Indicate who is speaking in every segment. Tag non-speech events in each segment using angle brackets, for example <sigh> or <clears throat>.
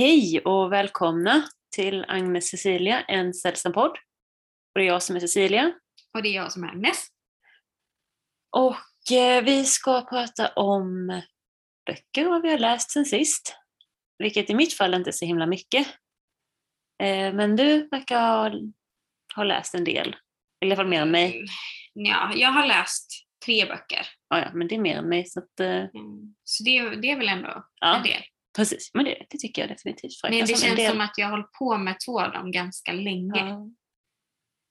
Speaker 1: Hej och välkomna till Agnes Cecilia, en sällsam podd. Och det är jag som är Cecilia.
Speaker 2: Och det är jag som är Agnes.
Speaker 1: Och eh, vi ska prata om böcker och vad vi har läst sen sist. Vilket i mitt fall inte är så himla mycket. Eh, men du verkar ha, ha läst en del. I alla fall mer än mig.
Speaker 2: Mm, Ja, jag har läst tre böcker.
Speaker 1: Ja, ja, men det är mer än mig. Så att, eh,
Speaker 2: Mm. Så det, det är väl ändå
Speaker 1: Ja.
Speaker 2: en del.
Speaker 1: Precis, men det, det tycker jag definitivt.
Speaker 2: Men det
Speaker 1: en
Speaker 2: känns
Speaker 1: del.
Speaker 2: som att jag har hållit på med två av dem ganska länge.
Speaker 1: Ja.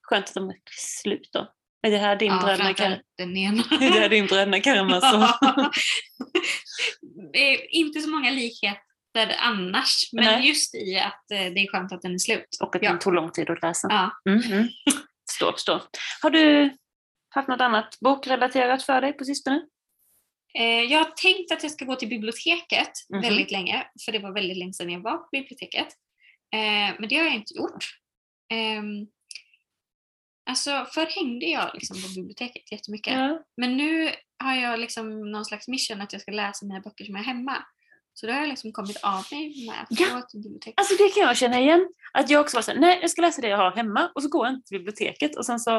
Speaker 1: Skönt att de är slut då. Är det här din
Speaker 2: Ja,
Speaker 1: bröderna Kar- är det här din bröderna Karamazov?
Speaker 2: Ja. Är inte så många likheter annars, men
Speaker 1: Nej.
Speaker 2: just i att eh, det är skönt att den är slut.
Speaker 1: Och att
Speaker 2: Ja.
Speaker 1: den tog lång tid att läsa.
Speaker 2: Ja.
Speaker 1: Mm, mm. Förstår, förstår. Har du haft något annat bokrelaterat för dig på sistone?
Speaker 2: Eh, Jag har tänkt att jag ska gå till biblioteket
Speaker 1: Mhm.
Speaker 2: väldigt länge, för det var väldigt länge sedan jag var på biblioteket. Eh, Men det har jag inte gjort. Ehm, Alltså förr hängde jag liksom på biblioteket jättemycket.
Speaker 1: Ja.
Speaker 2: Men nu har jag liksom någon slags mission att jag ska läsa mina böcker som är hemma. Så då har jag liksom kommit av mig med att
Speaker 1: Ja.
Speaker 2: gå till biblioteket.
Speaker 1: Alltså det kan jag känna igen. Att jag också var såhär, nej jag ska läsa det jag har hemma och så går jag inte till biblioteket och sen så,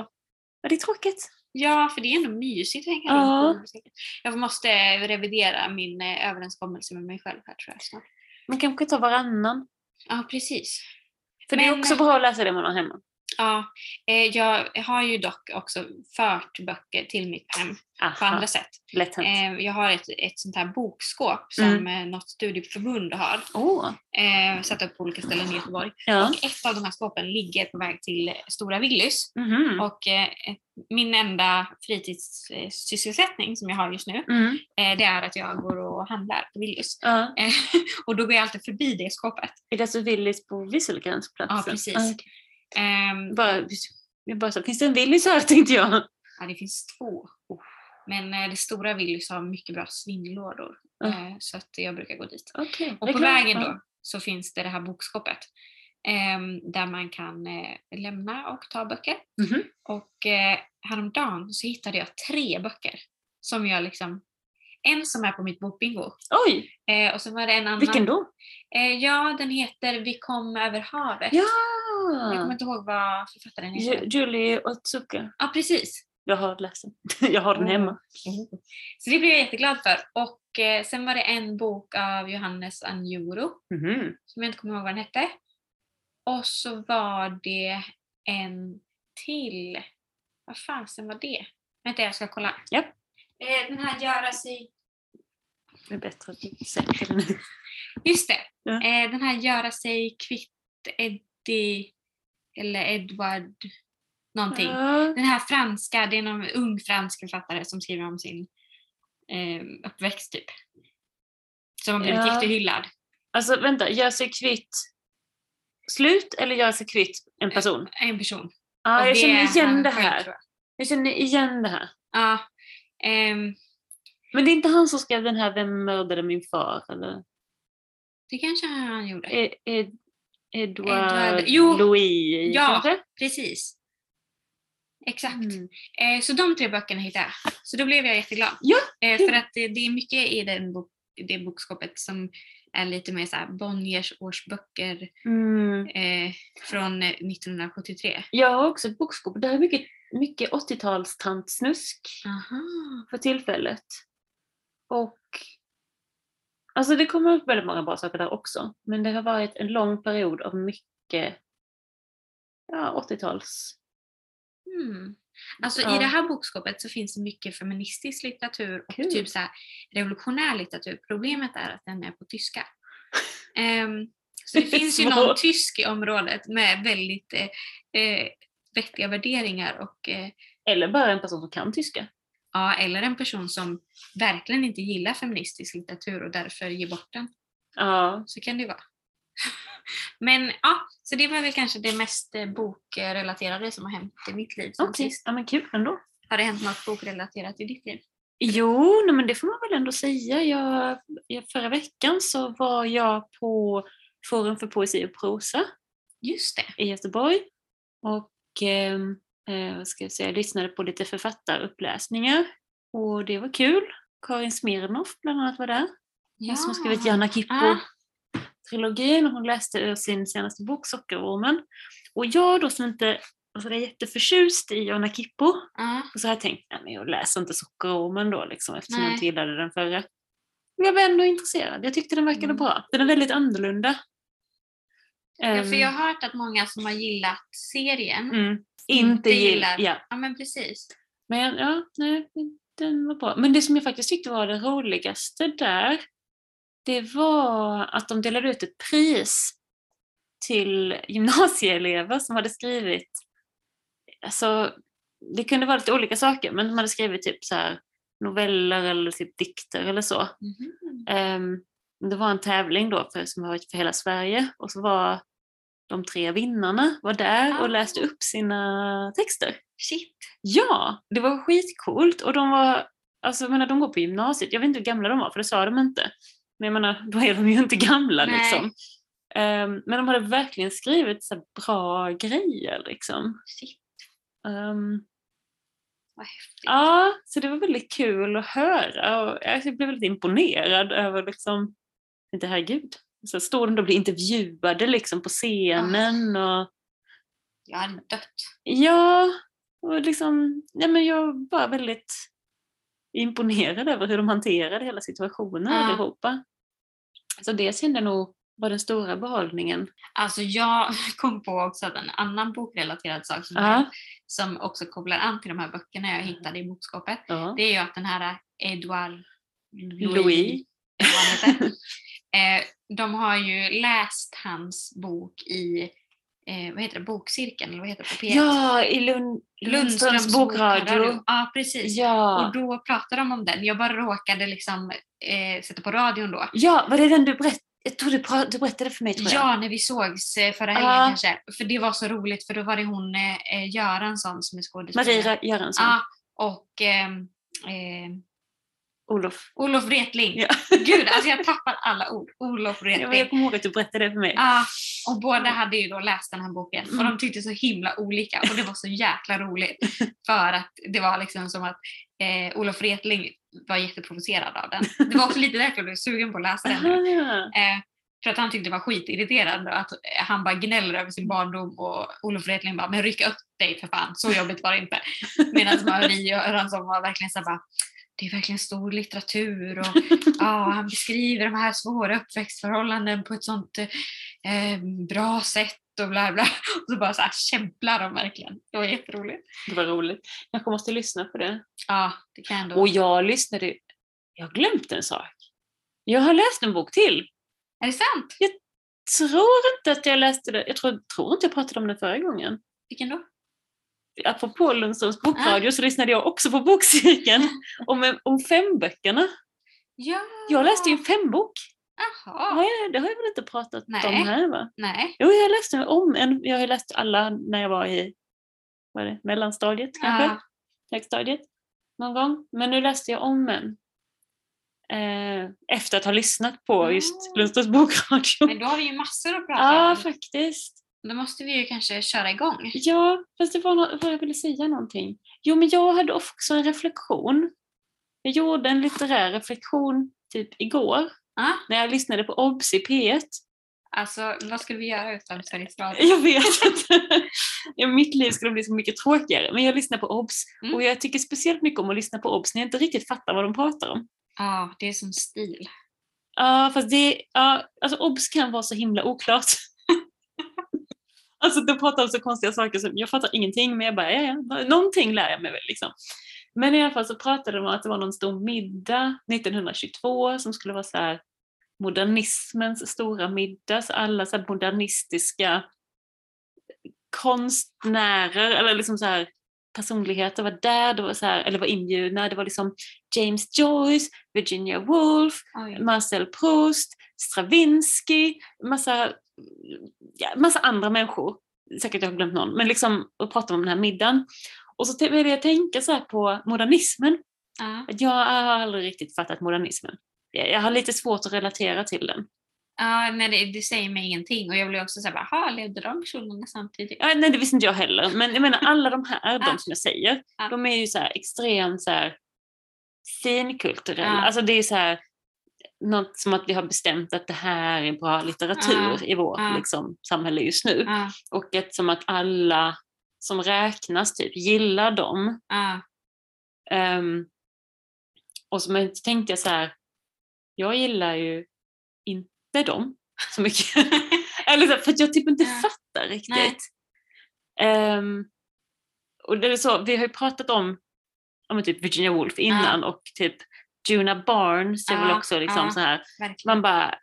Speaker 1: ja det är tråkigt.
Speaker 2: Ja, för det är ändå mysigt att hänga
Speaker 1: Ja.
Speaker 2: runt på. Jag måste revidera min eh, överenskommelse med mig själv här tror jag snart.
Speaker 1: Man kanske ta varannan.
Speaker 2: Ja, precis.
Speaker 1: För det är
Speaker 2: Men-
Speaker 1: också bra att läsa det man har hemma.
Speaker 2: Ja, eh, jag har ju dock också fört böcker till mitt hem på
Speaker 1: Aha,
Speaker 2: andra sätt.
Speaker 1: lätt hänt.
Speaker 2: Eh, jag har ett, ett sånt här bokskåp som
Speaker 1: Mm.
Speaker 2: eh, något studieförbund har eh, satt upp på olika ställen i Göteborg.
Speaker 1: ja.
Speaker 2: Och ett av de här skåpen ligger på väg till Stora Willys.
Speaker 1: Mhm.
Speaker 2: Och min enda fritidssysselsättning som jag har just nu,
Speaker 1: Mm.
Speaker 2: det är att jag går och handlar på Willys.
Speaker 1: Ja. <laughs>
Speaker 2: Och då går jag alltid förbi det skåpet.
Speaker 1: Är det alltså Willys på Visselgränsplatsen?
Speaker 2: Ja, precis.
Speaker 1: Ah,
Speaker 2: Ehm,
Speaker 1: bara, jag bara så, finns det en Willys här <laughs> tänkte jag.
Speaker 2: Ja, det finns två. Men eh, det stora Willys har mycket bra svinlådor.
Speaker 1: Ja.
Speaker 2: Eh, så att jag brukar gå dit.
Speaker 1: Okej.
Speaker 2: Och på vägen då så finns det det här bokskåpet. ehm, där man kan eh, lämna och ta böcker.
Speaker 1: Mhm.
Speaker 2: Och eh, häromdagen så hittade jag tre böcker. Som jag liksom, en som är på mitt bokbingo.
Speaker 1: Oj,
Speaker 2: Eh, och så var det en annan.
Speaker 1: vilken då?
Speaker 2: Eh, ja, den heter Vi kom över havet.
Speaker 1: Ja!
Speaker 2: Jag kommer inte ihåg vad författaren heter.
Speaker 1: Julie Otsuka.
Speaker 2: Ja, precis.
Speaker 1: Jag har läst den. <laughs> Jag har den hemma.
Speaker 2: Så det blev jag jätteglad för. Och eh, sen var det en bok av Johannes Anjuro
Speaker 1: Mhm.
Speaker 2: som jag inte kommer ihåg vad den hette. Och så var det en till. Vad fasen var det? Vänta, jag ska kolla.
Speaker 1: Ja.
Speaker 2: Eh, den här Göra sig...
Speaker 1: Det är bättre att du sätter den nu.
Speaker 2: Just det!
Speaker 1: Ja.
Speaker 2: Eh, den här Göra sig kvitt Eddie eller Edward någonting.
Speaker 1: Ja.
Speaker 2: Den här franska, det är någon ung fransk författare som skriver om sin eh, uppväxt typ. Som har blivit
Speaker 1: Ja.
Speaker 2: jättehyllad.
Speaker 1: Alltså vänta, gör sig kvitt slut eller gör sig kvitt en person?
Speaker 2: En person.
Speaker 1: Ja, jag känner
Speaker 2: är
Speaker 1: igen det här.
Speaker 2: jag.
Speaker 1: Jag känner igen det här.
Speaker 2: Ja. ehm,
Speaker 1: Men det är inte han som skrev den här Vem mördade min far? Eller?
Speaker 2: det kanske han gjorde.
Speaker 1: Ed, Edward,
Speaker 2: Edward- jo,
Speaker 1: Louis
Speaker 2: ja.
Speaker 1: kanske?
Speaker 2: Precis. Exakt.
Speaker 1: Mm.
Speaker 2: Eh, så de tre böckerna hittade jag. Så då blev jag jätteglad.
Speaker 1: Ja,
Speaker 2: eh, för att det, det är mycket i den bok, det bokskåpet som är lite mer såhär Bonniers årsböcker
Speaker 1: Mm.
Speaker 2: eh, från eh, 1973.
Speaker 1: Jag har också ett bokskåp. Det är mycket, mycket 80-talstantsnusk
Speaker 2: Aha.
Speaker 1: för tillfället. Och alltså det kommer upp väldigt många bra saker där också. Men det har varit en lång period av mycket ja, 80-tals.
Speaker 2: Mm. Alltså
Speaker 1: Ja.
Speaker 2: i det här bokskåpet så finns det mycket feministisk litteratur och
Speaker 1: Kul.
Speaker 2: typ så revolutionär litteratur. Problemet är att den är på tyska. Ehm, så det <laughs>
Speaker 1: Det
Speaker 2: finns ju någon tysk i området med väldigt eh, eh, vettiga värderingar och eh,
Speaker 1: Eller bara en person som kan tyska.
Speaker 2: Ja, eller en person som verkligen inte gillar feministisk litteratur och därför ger bort den.
Speaker 1: Ja.
Speaker 2: Så kan det ju vara. <laughs> Men ja, så det var väl kanske det mest eh, bokrelaterade som har hänt i mitt liv
Speaker 1: Okej,
Speaker 2: sist.
Speaker 1: ja, men kul ändå.
Speaker 2: Har det hänt något bokrelaterat i ditt liv?
Speaker 1: Jo, nej, men det får man väl ändå säga. Jag, jag, förra veckan så var jag på Forum för poesi och prosa
Speaker 2: Just det.
Speaker 1: i Göteborg. Och ehm, eh, ska jag säga, jag lyssnade på lite författaruppläsningar. Och det var kul. Karin Smirnoff bland annat var där. Hon som har skrivit Jana Kippo.
Speaker 2: Ah,
Speaker 1: trilogin och hon läste ur sin senaste bok Sockerormen. Och jag då som inte alltså, är jätteförtjust i Jonna Kippo,
Speaker 2: Ja.
Speaker 1: och så har jag tänkt, nej men jag läser inte Sockerormen då liksom, eftersom jag
Speaker 2: Nej.
Speaker 1: inte gillade den förra. Men jag var ändå intresserad, jag tyckte den verkade
Speaker 2: Mm.
Speaker 1: bra. Den är väldigt annorlunda.
Speaker 2: Ja, för
Speaker 1: Ehm,
Speaker 2: jag har hört att många som har gillat serien
Speaker 1: mm,
Speaker 2: inte
Speaker 1: inte gillar, ja.
Speaker 2: Ja men precis.
Speaker 1: Men ja, nej, den var bra. Men det som jag faktiskt tyckte var det roligaste där, det var att de delade ut ett pris till gymnasieelever som hade skrivit, alltså det kunde vara lite olika saker, men de hade skrivit typ så här noveller eller typ dikter eller så.
Speaker 2: Mhm.
Speaker 1: Ehm, det var en tävling då för, som har varit för hela Sverige och så var de tre vinnarna var där
Speaker 2: Ah.
Speaker 1: och läste upp sina texter.
Speaker 2: Shit.
Speaker 1: Ja, det var skitcoolt och de var, alltså jag menar de går på gymnasiet, jag vet inte hur gamla de var för det sa de inte. Men jag menar, då är de ju inte gamla
Speaker 2: Nej.
Speaker 1: liksom. Ehm, men de hade verkligen skrivit så bra grejer liksom.
Speaker 2: Shit. Vad häftigt.
Speaker 1: ja, så det var väldigt kul att höra och jag blev väldigt imponerad över liksom, inte herregud. Så står de och blir intervjuade liksom på scenen och
Speaker 2: Jag hade dött.
Speaker 1: Ja, och liksom, ja, men jag var väldigt imponerad över hur de hanterade hela situationen
Speaker 2: Ja.
Speaker 1: allihopa. Så det kände jag nog var den stora behållningen.
Speaker 2: Alltså jag <laughs> kom på också att en annan bokrelaterad sak som,
Speaker 1: Ja.
Speaker 2: som också kopplar an till de här böckerna jag hittade i bokskåpet.
Speaker 1: Ja.
Speaker 2: Det är ju att den här Edouard Louis,
Speaker 1: Louis. <laughs>
Speaker 2: eh, de har ju läst hans bok i eh, vad heter det, bokcirkeln, eller vad heter det på P1?
Speaker 1: Ja, i Lund, Lundströms bokradio.
Speaker 2: Ja, precis. Och
Speaker 1: Ja.
Speaker 2: då pratade de om den. Jag bara råkade liksom eh, sätta på radion då.
Speaker 1: ja, var det den du berättade? Jag tror du, du berättade för mig tror jag.
Speaker 2: Ja, när vi sågs eh, förra helgen
Speaker 1: Ja.
Speaker 2: kanske. För det var så roligt för då var det hon eh, eh, Göransson som är skådespelare.
Speaker 1: Maria Göransson.
Speaker 2: Ja, och ehm, eh,
Speaker 1: Olof.
Speaker 2: Olof Wretling.
Speaker 1: Ja.
Speaker 2: Gud, alltså jag tappar alla ord. Olof Wretling.
Speaker 1: jag kommer ihåg att du berättade det för mig.
Speaker 2: Ja, och båda hade ju då läst den här boken och
Speaker 1: Mm.
Speaker 2: de tyckte så himla olika och det var så jäkla roligt. <laughs> För att det var liksom som att eh, Olof Wretling var jätteprovocerad av den. Det var också lite därför jag blev sugen på att läsa den nu. Eh, för att han tyckte det var skitirriterande att eh, han bara gnäller över sin barndom och Olof Wretling bara “men rycka upp dig för fan, så jobbigt var det inte”. Medan Marie Göransson <laughs> var verkligen såhär bara “det är verkligen stor litteratur och <laughs> ja, han beskriver de här svåra uppväxtförhållanden på ett sånt eh, bra sätt” och bla bla. Och så bara så här kämplar de verkligen. Det var jätteroligt.
Speaker 1: Det var roligt. Jag måste lyssna på det.
Speaker 2: Ja, det kan jag ändå.
Speaker 1: Och jag lyssnade, jag har glömt en sak. Jag har läst en bok till.
Speaker 2: Är det sant?
Speaker 1: Tror inte att jag läste det, jag tror, tror inte jag pratade om den förra gången.
Speaker 2: Vilken då?
Speaker 1: Apropå Lundströms bokradio så lyssnade jag också på bokcirkeln <laughs> om, om femböckerna.
Speaker 2: Ja.
Speaker 1: Jag läste ju en fembok.
Speaker 2: Jaha.
Speaker 1: Har jag, det har jag väl inte pratat
Speaker 2: Nej.
Speaker 1: om här va?
Speaker 2: Nej.
Speaker 1: Jo, jag läste om en. Jag har läst alla när jag var i vad är det, mellanstadiet kanske,
Speaker 2: Ja.
Speaker 1: högstadiet någon gång. Men nu läste jag om en. Eh, efter att ha lyssnat på just
Speaker 2: Ah.
Speaker 1: Lundströms bokradio.
Speaker 2: Men då har vi ju massor att prata
Speaker 1: Ja,
Speaker 2: om.
Speaker 1: faktiskt.
Speaker 2: Då måste vi ju kanske köra igång.
Speaker 1: Ja, fast det var något, vad jag ville säga någonting. Jo, men jag hade också en reflektion. Jag gjorde en litterär reflektion typ igår
Speaker 2: Ja.
Speaker 1: när jag lyssnade på OBS i P1.
Speaker 2: Alltså, vad skulle vi göra utan Sveriges Radio?
Speaker 1: Jag vet inte. Ja, Mitt liv skulle bli så mycket tråkigare, men jag lyssnar på OBS
Speaker 2: Mm.
Speaker 1: och jag tycker speciellt mycket om att lyssna på OBS när jag inte riktigt fattar vad de pratar om.
Speaker 2: Ja, det är som stil.
Speaker 1: Ja, fast det, ja, alltså OBS kan vara så himla oklart. <laughs> alltså de pratar om så konstiga saker som jag fattar ingenting men jag bara, ja, ja, någonting lär jag mig väl liksom. Men i alla fall så pratade de om att det var någon stor middag 1922 som skulle vara så här modernismens stora middag, så alla så modernistiska konstnärer eller liksom så här personligheter var där, det var så här, eller var inbjudna. Det var liksom James Joyce, Virginia Woolf,
Speaker 2: Oj.
Speaker 1: Marcel Proust, Stravinsky, massa, ja, massa andra människor. Säkert jag har glömt någon, men liksom och prata om den här middagen. Och så började jag tänka så på modernismen. Att jag har aldrig riktigt fattat modernismen. Jag har lite svårt att relatera till den.
Speaker 2: Ja, nej, det, det säger mig ingenting och jag blir också såhär, jaha, levde de personerna samtidigt?
Speaker 1: Ja, nej, det visste inte jag heller. Men jag menar alla de här, <laughs> de som jag säger, de är ju så extremt så här finkulturella. Alltså det är så här, något som att vi har bestämt att det här är bra litteratur
Speaker 2: Ja,
Speaker 1: i vårt
Speaker 2: ja.
Speaker 1: liksom, samhälle just nu.
Speaker 2: Ja,
Speaker 1: Och att, som att alla som räknas typ gillar dem. Ehm, och så men, tänkte jag så här, jag gillar ju inte dem så mycket. <laughs> Eller så, för att jag typ inte fattar riktigt. Ehm, och det är så, vi har ju pratat om, om typ Virginia Woolf innan och typ Juna Barnes är väl
Speaker 2: Ja,
Speaker 1: också liksom
Speaker 2: ja.
Speaker 1: så här,
Speaker 2: verkligen.
Speaker 1: man bara,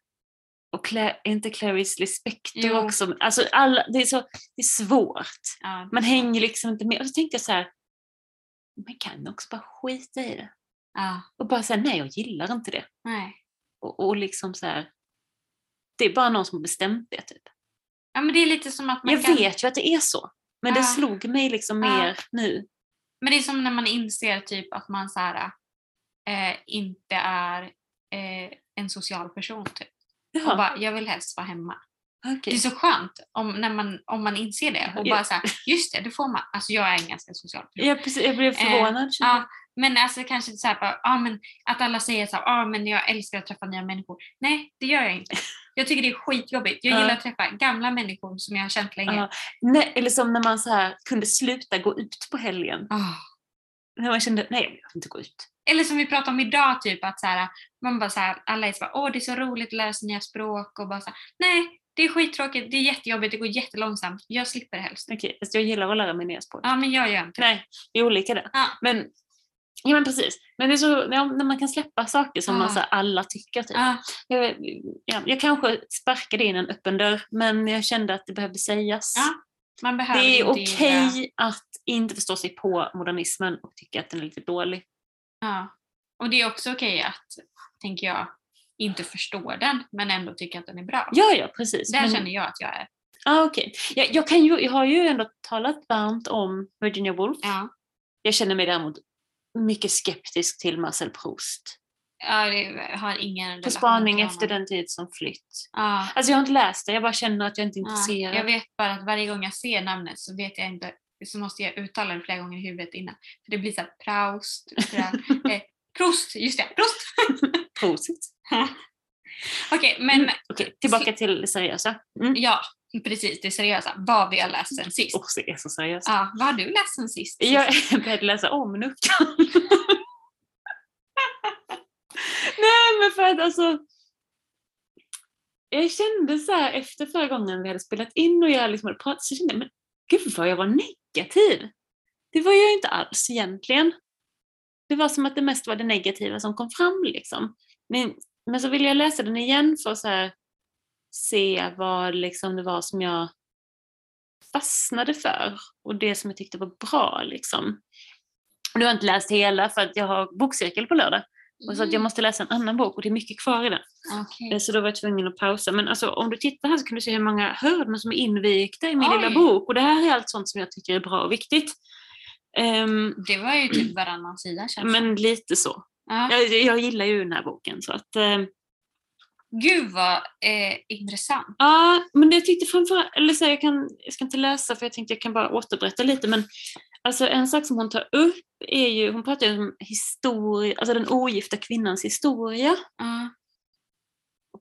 Speaker 1: och Cla- är inte Clarice Lispector
Speaker 2: Jo.
Speaker 1: också? Alltså alla, det är så det är svårt.
Speaker 2: Ja,
Speaker 1: Man hänger liksom inte med. Och så tänkte jag så här, man kan också bara skita i det.
Speaker 2: ja,
Speaker 1: Och bara säga nej, jag gillar inte det.
Speaker 2: nej.
Speaker 1: Och, och liksom så här, det är bara någon som har bestämt det typ.
Speaker 2: Ja, men det är lite som att man
Speaker 1: Jag
Speaker 2: kan...
Speaker 1: vet ju att det är så. Men det
Speaker 2: Ja.
Speaker 1: slog mig liksom mer nu.
Speaker 2: Men det är som när man inser typ att man så här, eh, inte är eh, en social person. Typ. Och bara, jag vill helst vara hemma. Det
Speaker 1: okej.
Speaker 2: är så skönt om, när man, om man inser det. Och
Speaker 1: Ja.
Speaker 2: bara så här, just det, det får man. Alltså jag är en ganska social person.
Speaker 1: Jag, precis, jag blev förvånad. kände
Speaker 2: Ja, men alltså kanske så här, bara, ja, men att alla säger så här, ja, men jag älskar att träffa nya människor. Nej, det gör jag inte. Jag tycker det är skitjobbigt. Jag
Speaker 1: Ja.
Speaker 2: gillar att träffa gamla människor som jag har känt länge.
Speaker 1: Ja. Nej, eller som när man så här kunde sluta gå ut på helgen.
Speaker 2: Ah.
Speaker 1: Man kände, nej jag vill inte gå ut.
Speaker 2: Eller som vi pratade om idag, typ att så här, man bara så här, alla är så bara, åh det är så roligt att lära sig nya språk och bara så här, nej det är skittråkigt, det är jättejobbigt, det går jättelångsamt, jag slipper helst.
Speaker 1: Okej, fast jag gillar att lära mig nya språk.
Speaker 2: Ja men jag gör inte.
Speaker 1: Nej, vi är olika där.
Speaker 2: Ja.
Speaker 1: Men, ja, men precis. Men det är så ja, när man kan släppa saker som
Speaker 2: Ja.
Speaker 1: man, så här, alla tycker. Typ.
Speaker 2: Ja,
Speaker 1: Jag, ja, jag kanske sparkade in en öppen dörr, men jag kände att det behövde sägas.
Speaker 2: Ja,
Speaker 1: det är okej
Speaker 2: gilla-
Speaker 1: att inte förstå sig på modernismen och tycka att den är lite dålig.
Speaker 2: Ja. Och det är också okej att, tänker jag, inte förstå den men ändå tycka att den är bra.
Speaker 1: Ja, ja, precis.
Speaker 2: Där
Speaker 1: men,
Speaker 2: känner jag att jag är.
Speaker 1: ah, okej. jag, jag, kan ju, jag har ju ändå talat varmt om Virginia Woolf.
Speaker 2: Ja.
Speaker 1: Jag känner mig däremot mycket skeptisk till Marcel Proust.
Speaker 2: Ja, det har ingen
Speaker 1: På spaning efter den tid som flytt.
Speaker 2: Ja.
Speaker 1: Alltså jag har inte läst det, jag bara känner att jag inte är
Speaker 2: Ja,
Speaker 1: intresserad.
Speaker 2: jag vet bara att varje gång jag ser namnet så vet jag inte, så måste jag uttala det flera gånger i huvudet innan. För det blir så här Proust, pra, <laughs> eh, Proust, just det, Proust! <laughs>
Speaker 1: Prosit. <laughs>
Speaker 2: Okej, men
Speaker 1: Mm, Okej, tillbaka till det seriösa. Mm.
Speaker 2: ja, precis det seriösa. Vad vi har läst sen sist.
Speaker 1: Och det är så seriöst.
Speaker 2: Ja, vad har du läst sen sist?
Speaker 1: Jag började läsa om Nuckan. Nej men för att alltså. Jag kände så här efter förra gången vi hade spelat in och jag liksom hade pratat så kände jag men gud vad jag var negativ. Det var jag inte alls egentligen. Det var som att det mest var det negativa som kom fram liksom. Men, men så ville jag läsa den igen för att så här, se vad liksom det var som jag fastnade för och det som jag tyckte var bra. Liksom. Nu har jag inte läst hela för att jag har bokcirkel på lördag. Och så att jag måste läsa en annan bok och det är mycket kvar i den.
Speaker 2: Mm, Okej.
Speaker 1: Eh, Så då var jag tvungen att pausa. Men alltså, om du tittar här så kan du se hur många hörn som är invikta i min
Speaker 2: Oj.
Speaker 1: lilla bok. Och det här är allt sånt som jag tycker är bra och viktigt. Ehm,
Speaker 2: Det var ju typ varannan sida känns
Speaker 1: men lite så.
Speaker 2: ja.
Speaker 1: Jag, jag gillar ju den här boken. Så att, ehm,
Speaker 2: Gud vad eh, intressant.
Speaker 1: Ja, men jag tyckte framförallt, eller så här, jag, kan, jag ska inte läsa för jag tänkte jag kan bara återberätta lite, men alltså en sak som hon tar upp är ju, hon pratar ju om historia, alltså den ogifta kvinnans historia
Speaker 2: Ja.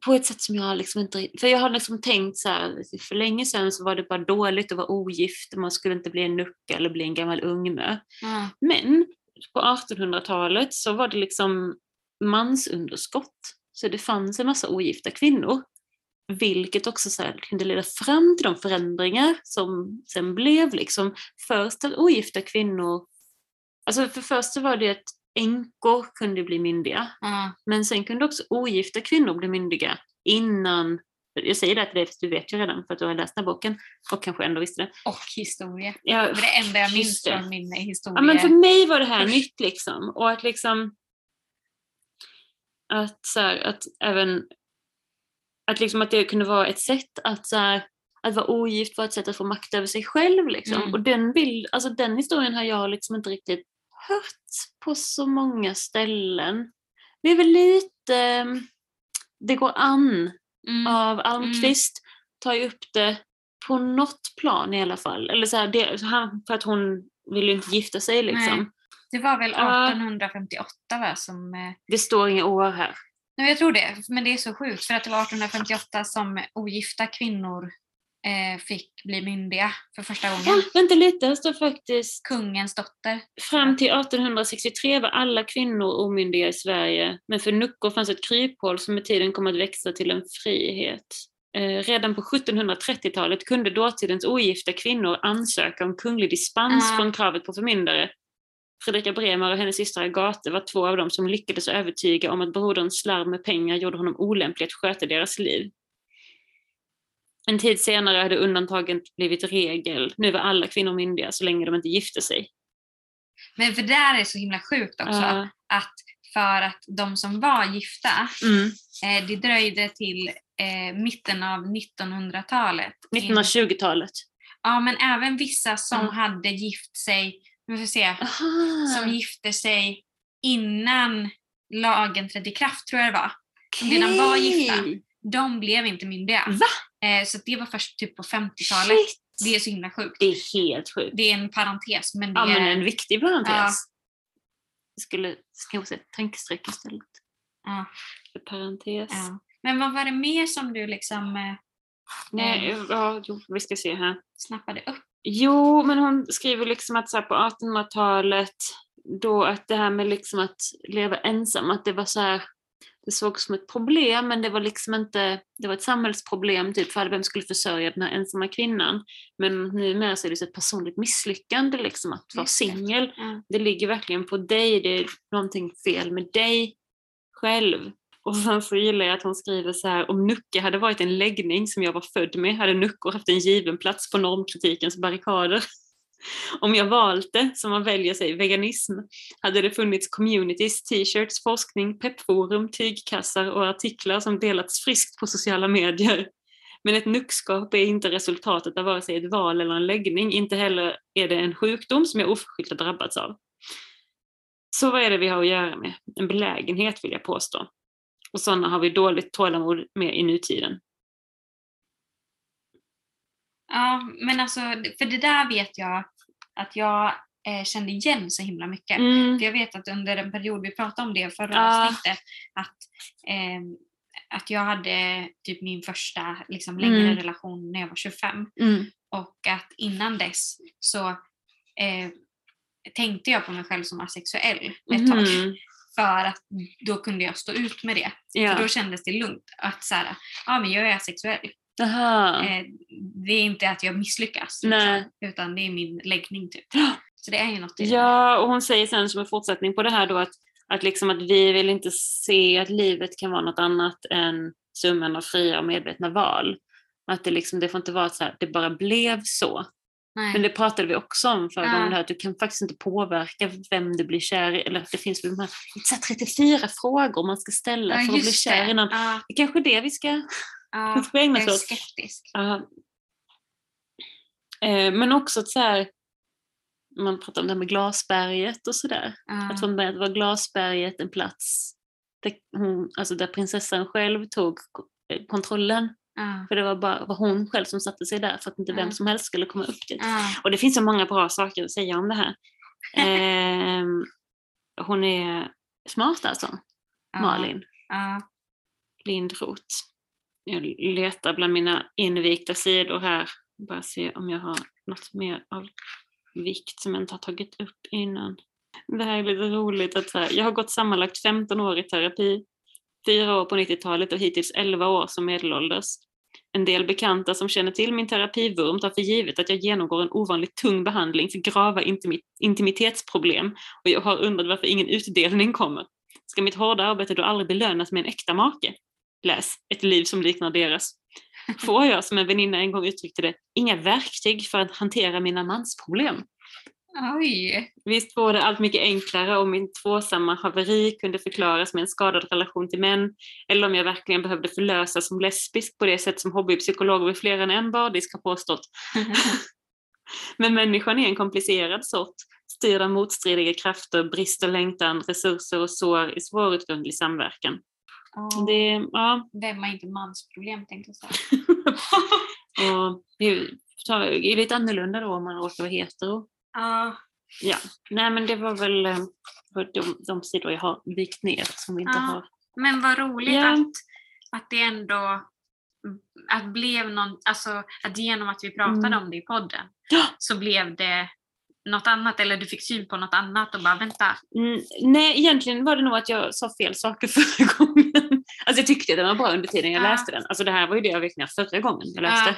Speaker 1: på ett sätt som jag liksom inte för jag har liksom tänkt så här, för länge sedan så var det bara dåligt att vara ogift, man skulle inte bli en nucka eller bli en gammal ungmö.
Speaker 2: Ja.
Speaker 1: Men på 1800-talet så var det liksom mansunderskott. Så det fanns en massa ogifta kvinnor. Vilket också så här kunde leda fram till de förändringar som sen blev liksom först att ogifta kvinnor, alltså för först var det att änkor kunde bli myndiga,
Speaker 2: Ja.
Speaker 1: men sen kunde också ogifta kvinnor bli myndiga innan, jag säger det till dig för du vet ju redan för att du har läst den här boken och kanske ändå visste det.
Speaker 2: Och historia.
Speaker 1: Ja,
Speaker 2: Det var det enda jag minns från min historia.
Speaker 1: Ja, men för mig var det här nytt liksom. Och att liksom att, så här, att även att, liksom att det kunde vara ett sätt att, så här, att vara ogift var ett sätt att få makt över sig själv. Liksom.
Speaker 2: Mm.
Speaker 1: Och den, bild, alltså, den historien har jag liksom inte riktigt hört på så många ställen. Det är väl lite mm, Det går an
Speaker 2: Mm.
Speaker 1: av Almqvist tar ju upp det på något plan i alla fall. Eller så här, det, för att hon vill ju inte gifta sig liksom.
Speaker 2: Nej. Det var väl
Speaker 1: Ja.
Speaker 2: 1858 va, som... eh,
Speaker 1: Det står inga år här.
Speaker 2: Nej, jag tror det, men det är så sjukt för att det var 1858 som ogifta kvinnor eh, fick bli myndiga för första gången.
Speaker 1: Ja, vänta lite, här står faktiskt
Speaker 2: Kungens dotter.
Speaker 1: Fram till 1863 var alla kvinnor omyndiga i Sverige, men för nuckor fanns ett kryphål som med tiden kom att växa till en frihet. Eh, redan på 1730-talet kunde dåtidens ogifta kvinnor ansöka om kunglig dispens
Speaker 2: Ah.
Speaker 1: från kravet på förmyndare. Fredrika Bremer och hennes syster Agathe var två av dem som lyckades övertyga om att broderns slarv med pengar gjorde honom olämplig att sköta deras liv. En tid senare hade undantagen blivit regel. Nu var alla kvinnor myndiga så länge de inte gifte sig.
Speaker 2: Men för där är så himla sjukt också
Speaker 1: Ja.
Speaker 2: att för att de som var gifta,
Speaker 1: Mm.
Speaker 2: eh, det dröjde till eh, mitten av 1900-talet.
Speaker 1: 1920-talet.
Speaker 2: Ja, men även vissa som
Speaker 1: Ja.
Speaker 2: hade gift sig, vi får se,
Speaker 1: Aha.
Speaker 2: som gifte sig innan lagen trädde i kraft tror jag det var. som redan var gifta. De blev inte myndiga.
Speaker 1: Va?
Speaker 2: Eh, så det var först typ på 50-talet.
Speaker 1: Shit.
Speaker 2: Det är så himla sjukt.
Speaker 1: Det är helt sjukt.
Speaker 2: Det är en parentes men det
Speaker 1: Ja, men
Speaker 2: är...
Speaker 1: en viktig parentes.
Speaker 2: Ja.
Speaker 1: Jag skulle kanske säga tankestreck istället.
Speaker 2: Ja,
Speaker 1: För parentes.
Speaker 2: ja. Men vad var det mer som du liksom eh,
Speaker 1: Nej, ja, jo, vi ska se här.
Speaker 2: snappade upp?
Speaker 1: Jo, men hon skriver liksom att så på 1800-talet, då att det här med liksom att leva ensam, att det var så här, det sågs som ett problem, men det var liksom inte, det var ett samhällsproblem typ för vem skulle försörja den här ensamma kvinnan. Men numera så är det så ett personligt misslyckande liksom att vara singel.
Speaker 2: Ja.
Speaker 1: Det ligger verkligen på dig, det är någonting fel med dig själv. Och sen så gillar jag att hon skriver så här, om Nucke hade varit en läggning som jag var född med hade Nuckor haft en given plats på normkritikens barrikader. <laughs> Om jag valt det, som man väljer sig, veganism, hade det funnits communities, t-shirts, forskning, peppforum, tygkassar och artiklar som delats friskt på sociala medier. Men ett nuckskap är inte resultatet av vare sig ett val eller en läggning, inte heller är det en sjukdom som jag oförskyllt har drabbats av. Så vad är det vi har att göra med? En belägenhet vill jag påstå. Och sådana har vi dåligt tålamod med i nutiden.
Speaker 2: Ja, men alltså, för det där vet jag att jag eh, kände igen så himla mycket.
Speaker 1: Mm.
Speaker 2: För jag vet att under en period, vi pratade om det förra
Speaker 1: Ja.
Speaker 2: avsnittet, att, ehm, att jag hade typ min första liksom, längre
Speaker 1: Mm.
Speaker 2: relation när jag var 25.
Speaker 1: Mm.
Speaker 2: Och att innan dess så eh, tänkte jag på mig själv som asexuell ett tag. För att då kunde jag stå ut med det. För
Speaker 1: Ja.
Speaker 2: då kändes det lugnt att så här, ja men jag är asexuell. Eh, det är inte att jag misslyckas. Liksom, utan det är min läggning typ. Så det är ju något i.
Speaker 1: Ja, och hon säger sen som en fortsättning på det här då att, att, liksom att vi vill inte se att livet kan vara något annat än summan av fria och medvetna val. Att det, liksom, det får inte vara så här, det bara blev så.
Speaker 2: Nej.
Speaker 1: Men det pratade vi också om förra
Speaker 2: Ja.
Speaker 1: gången, här, att du kan faktiskt inte påverka vem du blir kär i. Eller att det finns väl de här, så här 34 frågor man ska ställa
Speaker 2: ja,
Speaker 1: för att bli kär
Speaker 2: det.
Speaker 1: i någon.
Speaker 2: Ja,
Speaker 1: Det är kanske är det vi ska,
Speaker 2: ja, <laughs>
Speaker 1: ska ägna
Speaker 2: jag är
Speaker 1: oss åt.
Speaker 2: skeptisk.
Speaker 1: Ja. Eh, men också att så här, man pratar om det här med glasberget och sådär. Att från början var glasberget en plats där, hon, alltså där prinsessan själv tog ko- kontrollen.
Speaker 2: Ja.
Speaker 1: För det var bara var hon själv som satte sig där för att inte vem
Speaker 2: Mm.
Speaker 1: som helst skulle komma upp dit.
Speaker 2: Ja.
Speaker 1: Och det finns så många bra saker att säga om det här. <laughs> Ehm, hon är smart alltså. Malin
Speaker 2: Ja.
Speaker 1: Lindroth. Jag letar bland mina invikta sidor här. Bara se om jag har något mer av vikt som jag inte har tagit upp innan. Det här är lite roligt att så här, jag har gått sammanlagt 15 år i terapi. Fyra år på 90-talet och hittills 11 år som medelålders. En del bekanta som känner till min terapivurm tar för givet att jag genomgår en ovanligt tung behandling för grava intimitetsproblem och jag har undrat varför ingen utdelning kommer. Ska mitt hårda arbete då aldrig belönas med en äkta make? Läs Ett liv som liknar deras. Får jag, som en väninna en gång uttryckte det, inga verktyg för att hantera mina mansproblem?
Speaker 2: Oj.
Speaker 1: Visst vore det allt mycket enklare om min tvåsamma haveri kunde förklaras med en skadad relation till män, eller om jag verkligen behövde förlösas som lesbisk på det sätt som hobbypsykologer vid fler än en bardisk har påstått. <laughs> Men människan är en komplicerad sort, styrd av motstridiga krafter, brist och längtan, resurser och sår i svårutgrundlig samverkan.
Speaker 2: Ja.
Speaker 1: Det, ja,
Speaker 2: Vem har inte mansproblem tänkte jag säga. <laughs>
Speaker 1: och det är lite annorlunda då om man råkar vara hetero.
Speaker 2: Ja.
Speaker 1: Ja, nej men det var väl eh, de, de sidor jag har vikt ner som vi inte
Speaker 2: Ja.
Speaker 1: har
Speaker 2: Men vad roligt
Speaker 1: Ja.
Speaker 2: att, att det ändå att blev någon, alltså att genom att vi pratade
Speaker 1: Mm.
Speaker 2: om det i podden så blev det något annat eller du fick syn på något annat och bara vänta.
Speaker 1: Mm, nej, egentligen var det nog att jag sa fel saker <laughs> förra gången. Alltså jag tyckte den var bra under tiden jag
Speaker 2: Ja.
Speaker 1: läste den. Alltså det här var ju det jag verkligen förra gången jag läste.
Speaker 2: Ja.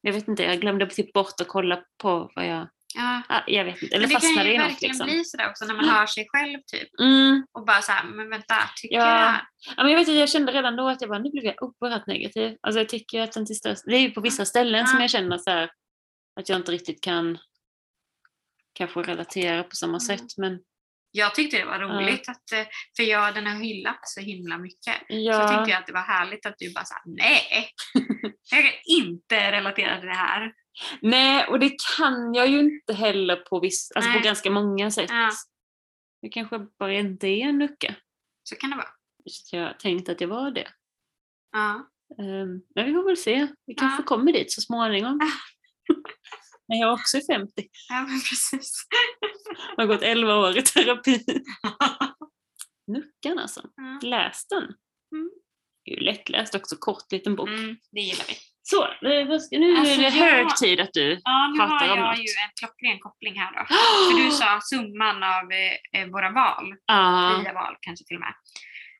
Speaker 1: Jag vet inte, jag glömde typ bort att kolla på vad jag...
Speaker 2: Ja.
Speaker 1: Jag vet inte, eller
Speaker 2: Men det kan ju
Speaker 1: i något
Speaker 2: verkligen
Speaker 1: liksom.
Speaker 2: bli sådär också när man hör sig själv typ
Speaker 1: Mm.
Speaker 2: och bara såhär, men vänta, tycker
Speaker 1: Ja.
Speaker 2: jag?
Speaker 1: Ja, men jag, vet, jag kände redan då att jag bara, nu blev jag oerhört negativ. Alltså jag tycker att den till största... Det är ju på vissa ställen som
Speaker 2: Ja.
Speaker 1: jag känner så här, att jag inte riktigt kan kanske relatera på samma
Speaker 2: Mm.
Speaker 1: sätt. Men
Speaker 2: Jag tyckte det var roligt, att, eh, för jag den har hyllat så himla mycket. Så
Speaker 1: ja,
Speaker 2: tyckte jag att det var härligt att du bara sa nej, <laughs> jag kan inte relatera till det här.
Speaker 1: Nej, och det kan jag ju inte heller på, viss, alltså på ganska många sätt.
Speaker 2: Ja.
Speaker 1: Det kanske bara är en lucka.
Speaker 2: Så kan det vara.
Speaker 1: Jag tänkte att det var det.
Speaker 2: Ja.
Speaker 1: Ehm, men vi får väl se. Vi kanske
Speaker 2: Ja.
Speaker 1: kommer dit så småningom. <laughs> Men jag är också 50.
Speaker 2: ja, men precis.
Speaker 1: Jag har gått 11 år i terapi. <laughs> Nuckan alltså.
Speaker 2: Ja.
Speaker 1: Läs den.
Speaker 2: Mm.
Speaker 1: Det är ju lättläst också, kort liten bok.
Speaker 2: Mm, det gillar vi.
Speaker 1: Så, eh, nu
Speaker 2: Alltså,
Speaker 1: är det
Speaker 2: jag-
Speaker 1: hög tid att du...
Speaker 2: Ja, nu
Speaker 1: Pratar
Speaker 2: har
Speaker 1: om
Speaker 2: jag
Speaker 1: något.
Speaker 2: ju en klockren koppling här då. <gasps> För du sa summan av eh, eh, våra val,
Speaker 1: Ja.
Speaker 2: fria val kanske till och med.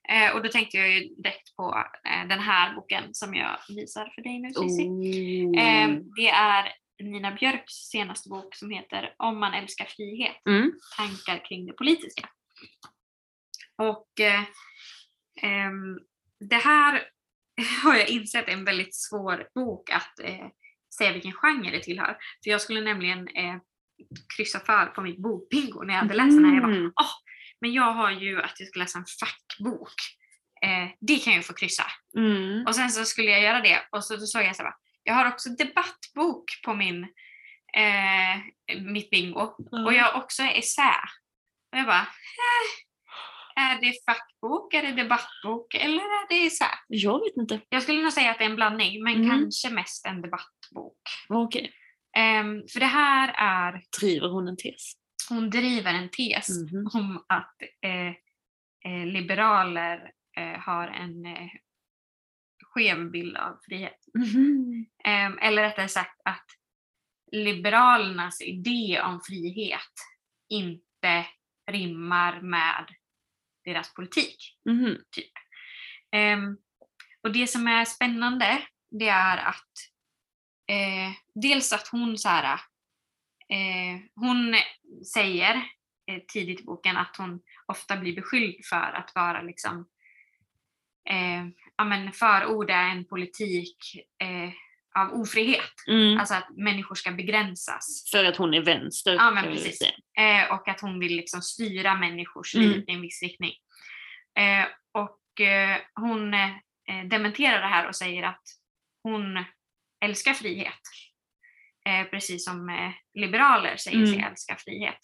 Speaker 2: Eh, och då tänkte jag ju direkt på eh, den här boken som jag visar för dig nu Cissi.
Speaker 1: Oh.
Speaker 2: Eh, det är Nina Björks senaste bok som heter Om man älskar frihet.
Speaker 1: Mm.
Speaker 2: Tankar kring det politiska. Och eh, ehm, det här har jag insett är en väldigt svår bok att eh, säga vilken genre det tillhör. För jag skulle nämligen eh, kryssa för på mitt bokbingo när jag hade läst den här. Jag bara,
Speaker 1: Mm.
Speaker 2: men jag har ju att jag ska läsa en fackbok. Eh, det kan jag ju få kryssa.
Speaker 1: Mm.
Speaker 2: Och sen så skulle jag göra det och så då såg jag så här, jag har också debattbok på min, eh, mitt bingo. Och jag har också essä. Och jag bara, eh, är det fackbok, är det debattbok eller är det essä?
Speaker 1: Jag vet inte.
Speaker 2: Jag skulle nog säga att det är en blandning, men
Speaker 1: Mm.
Speaker 2: kanske mest en debattbok.
Speaker 1: Okej.
Speaker 2: Ehm, för det här är,
Speaker 1: Driver hon en tes?
Speaker 2: hon driver en tes
Speaker 1: Mhm.
Speaker 2: om att eh, eh, liberaler eh, har en eh, skev bild av frihet.
Speaker 1: Mhm.
Speaker 2: Ehm, eller rättare sagt att liberalernas idé om frihet inte rimmar med deras politik.
Speaker 1: Mhm.
Speaker 2: Ehm, och det som är spännande det är att eh, dels att hon så här, eh, hon säger eh, tidigt i boken att hon ofta blir beskylld för att vara liksom eh, ja, men förorda en politik eh, av ofrihet.
Speaker 1: Mm.
Speaker 2: Alltså att människor ska begränsas.
Speaker 1: För att hon är vänster.
Speaker 2: Ja, men precis. Eh, och att hon vill liksom styra människors
Speaker 1: Mm.
Speaker 2: liv i en viss riktning. Eh, och eh, hon eh, dementerar det här och säger att hon älskar frihet. Eh, precis som eh, liberaler säger sig
Speaker 1: Mm.
Speaker 2: älska frihet.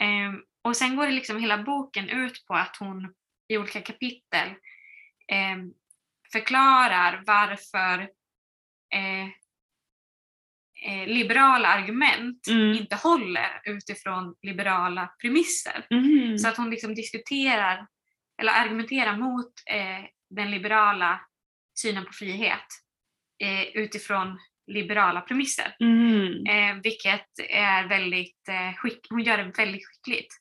Speaker 2: Eh, och sen går det liksom hela boken ut på att hon i olika kapitel eh, förklarar varför eh, eh, liberala argument
Speaker 1: Mm.
Speaker 2: inte håller utifrån liberala premisser.
Speaker 1: Mhm.
Speaker 2: Så att hon liksom diskuterar eller argumenterar mot eh, den liberala synen på frihet eh, utifrån liberala premisser.
Speaker 1: Mhm.
Speaker 2: Eh, vilket är väldigt, eh, skick- hon gör det väldigt skickligt.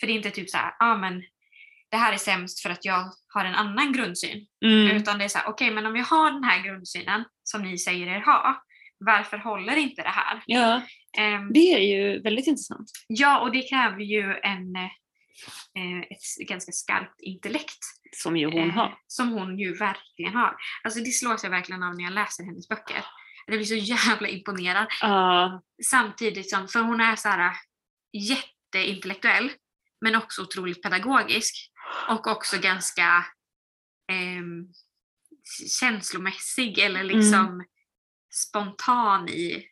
Speaker 2: För det är inte typ så här, ja ah, men det här är sämst för att jag har en annan grundsyn.
Speaker 1: Mm.
Speaker 2: Utan det är så här, okej men om jag har den här grundsynen som ni säger er ha, varför håller inte det här?
Speaker 1: Ja,
Speaker 2: Ehm,
Speaker 1: det är ju väldigt intressant.
Speaker 2: ja, och det kräver ju en, eh, ett ganska skarpt intellekt.
Speaker 1: Som ju hon
Speaker 2: eh,
Speaker 1: har.
Speaker 2: Som hon ju verkligen har. Alltså det slås jag verkligen av när jag läser hennes böcker. Jag blir så jävla imponerad.
Speaker 1: Ja,
Speaker 2: Samtidigt som, för hon är så här jätteintellektuell men också otroligt pedagogisk. Och också ganska ehm, känslomässig eller liksom spontan i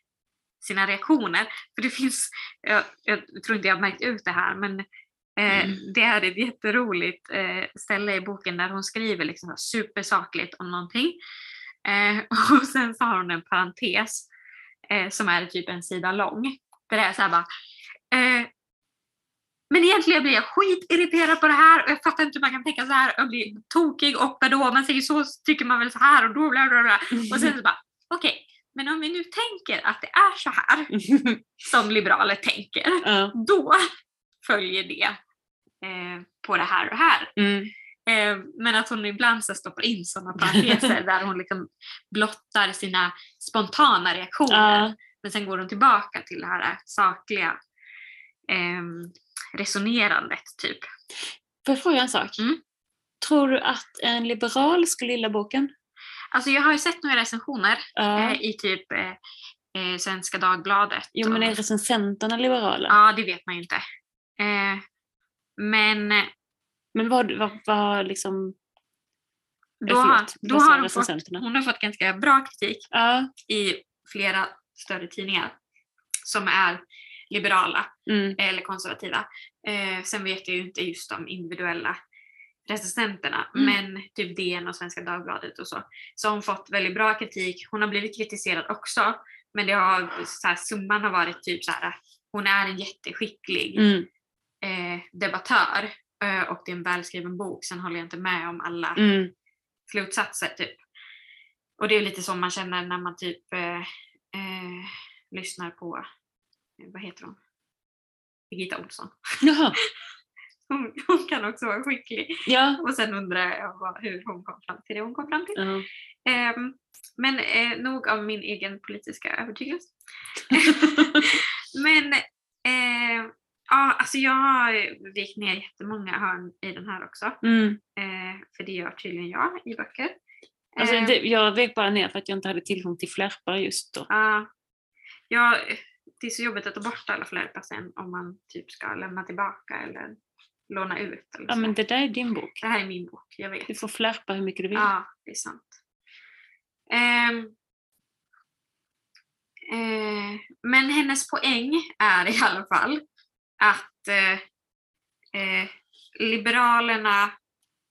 Speaker 2: sina reaktioner. För det finns, jag, jag tror inte jag har märkt ut det här men eh,
Speaker 1: Mm.
Speaker 2: det är ett jätteroligt eh, ställe i boken där hon skriver liksom supersakligt om någonting. Eh, <laughs> och sen så har hon en parentes eh, som är typ en sida lång. Där det är så här bara, eh, men egentligen blir jag skitirriterad på det här och jag fattar inte hur man kan tänka så här och bli tokig och då man säger så tycker man väl så här och då bla bla bla. Och sen så bara, okej, okay, men om vi nu tänker att det är så här <laughs> som liberaler tänker,
Speaker 1: Ja.
Speaker 2: då följer det eh, på det här och här.
Speaker 1: Mm.
Speaker 2: Eh, men att hon ibland så stoppar in sådana parenteser <laughs> där hon liksom blottar sina spontana reaktioner.
Speaker 1: Ja.
Speaker 2: Men sen går hon tillbaka till det här sakliga ehm, resonerandet typ.
Speaker 1: Får jag fråga en sak?
Speaker 2: Mm.
Speaker 1: Tror du att en liberal skulle gilla boken?
Speaker 2: Alltså jag har ju sett några recensioner
Speaker 1: Ja.
Speaker 2: eh, i typ eh, eh, Svenska Dagbladet.
Speaker 1: Jo men är recensenterna liberala?
Speaker 2: Ja, det vet man ju inte. Eh, men
Speaker 1: Men vad, vad, vad liksom...
Speaker 2: då,
Speaker 1: eh,
Speaker 2: har,
Speaker 1: förlåt,
Speaker 2: då har hon, fått, hon har fått ganska bra kritik
Speaker 1: Ja.
Speaker 2: i flera större tidningar som är liberala
Speaker 1: Mm.
Speaker 2: eller konservativa. Eh, sen vet jag ju inte just de individuella recensenterna
Speaker 1: Mm.
Speaker 2: men typ DN och Svenska Dagbladet och så. Så hon fått väldigt bra kritik. Hon har blivit kritiserad också men det har, så här, summan har varit typ så här. hon är en jätteskicklig
Speaker 1: Mm.
Speaker 2: eh, debattör eh, och det är en välskriven bok. Sen håller jag inte med om alla
Speaker 1: Mm.
Speaker 2: slutsatser typ. Och det är lite så man känner när man typ eh, eh, lyssnar på, vad heter hon? Birgitta Olsson.
Speaker 1: Jaha. <laughs>
Speaker 2: Hon, hon kan också vara skicklig.
Speaker 1: Ja.
Speaker 2: Och sen undrar jag vad, hur hon kom fram till det hon kom fram till.
Speaker 1: Ja.
Speaker 2: Ehm, men eh, nog av min egen politiska övertygelse. <laughs> men eh, ja, alltså jag har vikt ner jättemånga hörn i den här också.
Speaker 1: Mm.
Speaker 2: Eh, för det gör tydligen jag i böcker.
Speaker 1: Alltså,
Speaker 2: Eh,
Speaker 1: det, jag vek bara ner för att jag inte hade tillgång till flärpar just då.
Speaker 2: Ja. ja, det är så jobbigt att ta bort alla flärpar sen om man typ ska lämna tillbaka eller låna ut. Eller
Speaker 1: Ja
Speaker 2: så.
Speaker 1: men det där är din bok.
Speaker 2: Det här är min bok, jag vet.
Speaker 1: Du får flärpa hur mycket du vill.
Speaker 2: Ja, det är sant. Ehm, eh, men hennes poäng är i alla fall att eh, eh, Liberalerna,